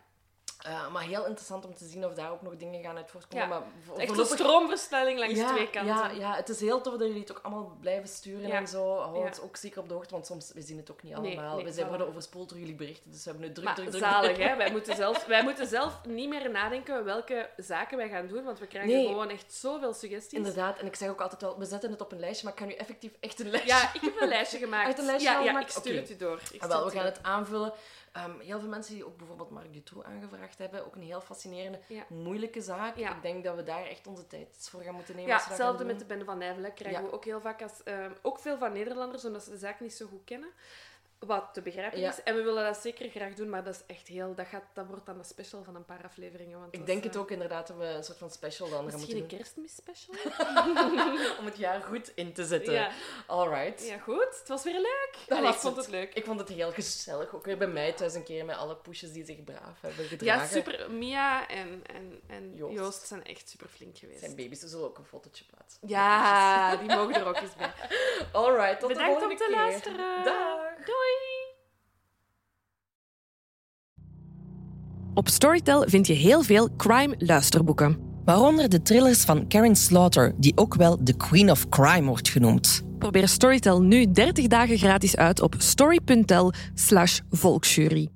Eh, maar heel interessant om te zien of daar ook nog dingen gaan uit voortkomen. Ja. Maar echt een stroomversnelling langs ja, twee kanten. Ja, ja, het is heel tof dat jullie het ook allemaal blijven sturen en zo. Hou ons ook zeker op de hoogte, want soms we zien het ook niet allemaal. nee, we zijn voilà. worden overspoeld door jullie berichten, dus we hebben nu druk, Maar druk, druk. zalig, hè? Wij moeten, zelf, wij moeten zelf niet meer nadenken welke zaken wij gaan doen, want we krijgen Nee. gewoon echt zoveel suggesties. Inderdaad, en ik zeg ook altijd wel, we zetten het op een lijstje, maar ik ga nu effectief echt een lijstje... Ja, ik heb een lijstje gemaakt. Uit een lijstje ja, al ja, ik stuur het u door. Ik Ah, wel, we gaan het het aanvullen. Ehm, heel veel mensen die ook bijvoorbeeld Marc Dutroux aangevraagd hebben, ook een heel fascinerende, Ja. moeilijke zaak. Ja. Ik denk dat we daar echt onze tijd voor gaan moeten nemen. Ja, hetzelfde met de Bende van Nijvel. Krijgen Ja. we ook heel vaak als... ehm, ook veel van Nederlanders, omdat ze de zaak niet zo goed kennen. Wat te begrijpen Ja. is. En we willen dat zeker graag doen, maar dat is echt heel... Dat, gaat, dat wordt dan een special van een paar afleveringen. Want Ik denk is, het eh, ook inderdaad dat we een soort van special dan Misschien moeten een kerstmis-special? Om het jaar goed in te zetten. ja. Alright. ja, goed. Het was weer leuk. Dat Allee, was ik vond het leuk. Ik vond het heel gezellig. Ook weer bij mij thuis een keer met alle poesjes die zich braaf hebben Ja, gedragen. super. Mia en, en, en Joost. Joost. zijn echt super flink geweest. Zijn baby's, er zullen ook een fotootje plaatsen. Ja, die mogen er ook eens bij. Alright, tot Bedankt de om volgende te keer. luisteren. Dag. Doei! Op Storytel vind je heel veel crime-luisterboeken. Waaronder de thrillers van Karen Slaughter, die ook wel de Queen of Crime wordt genoemd. Probeer Storytel nu 30 dagen gratis uit op story.tel/volksjury.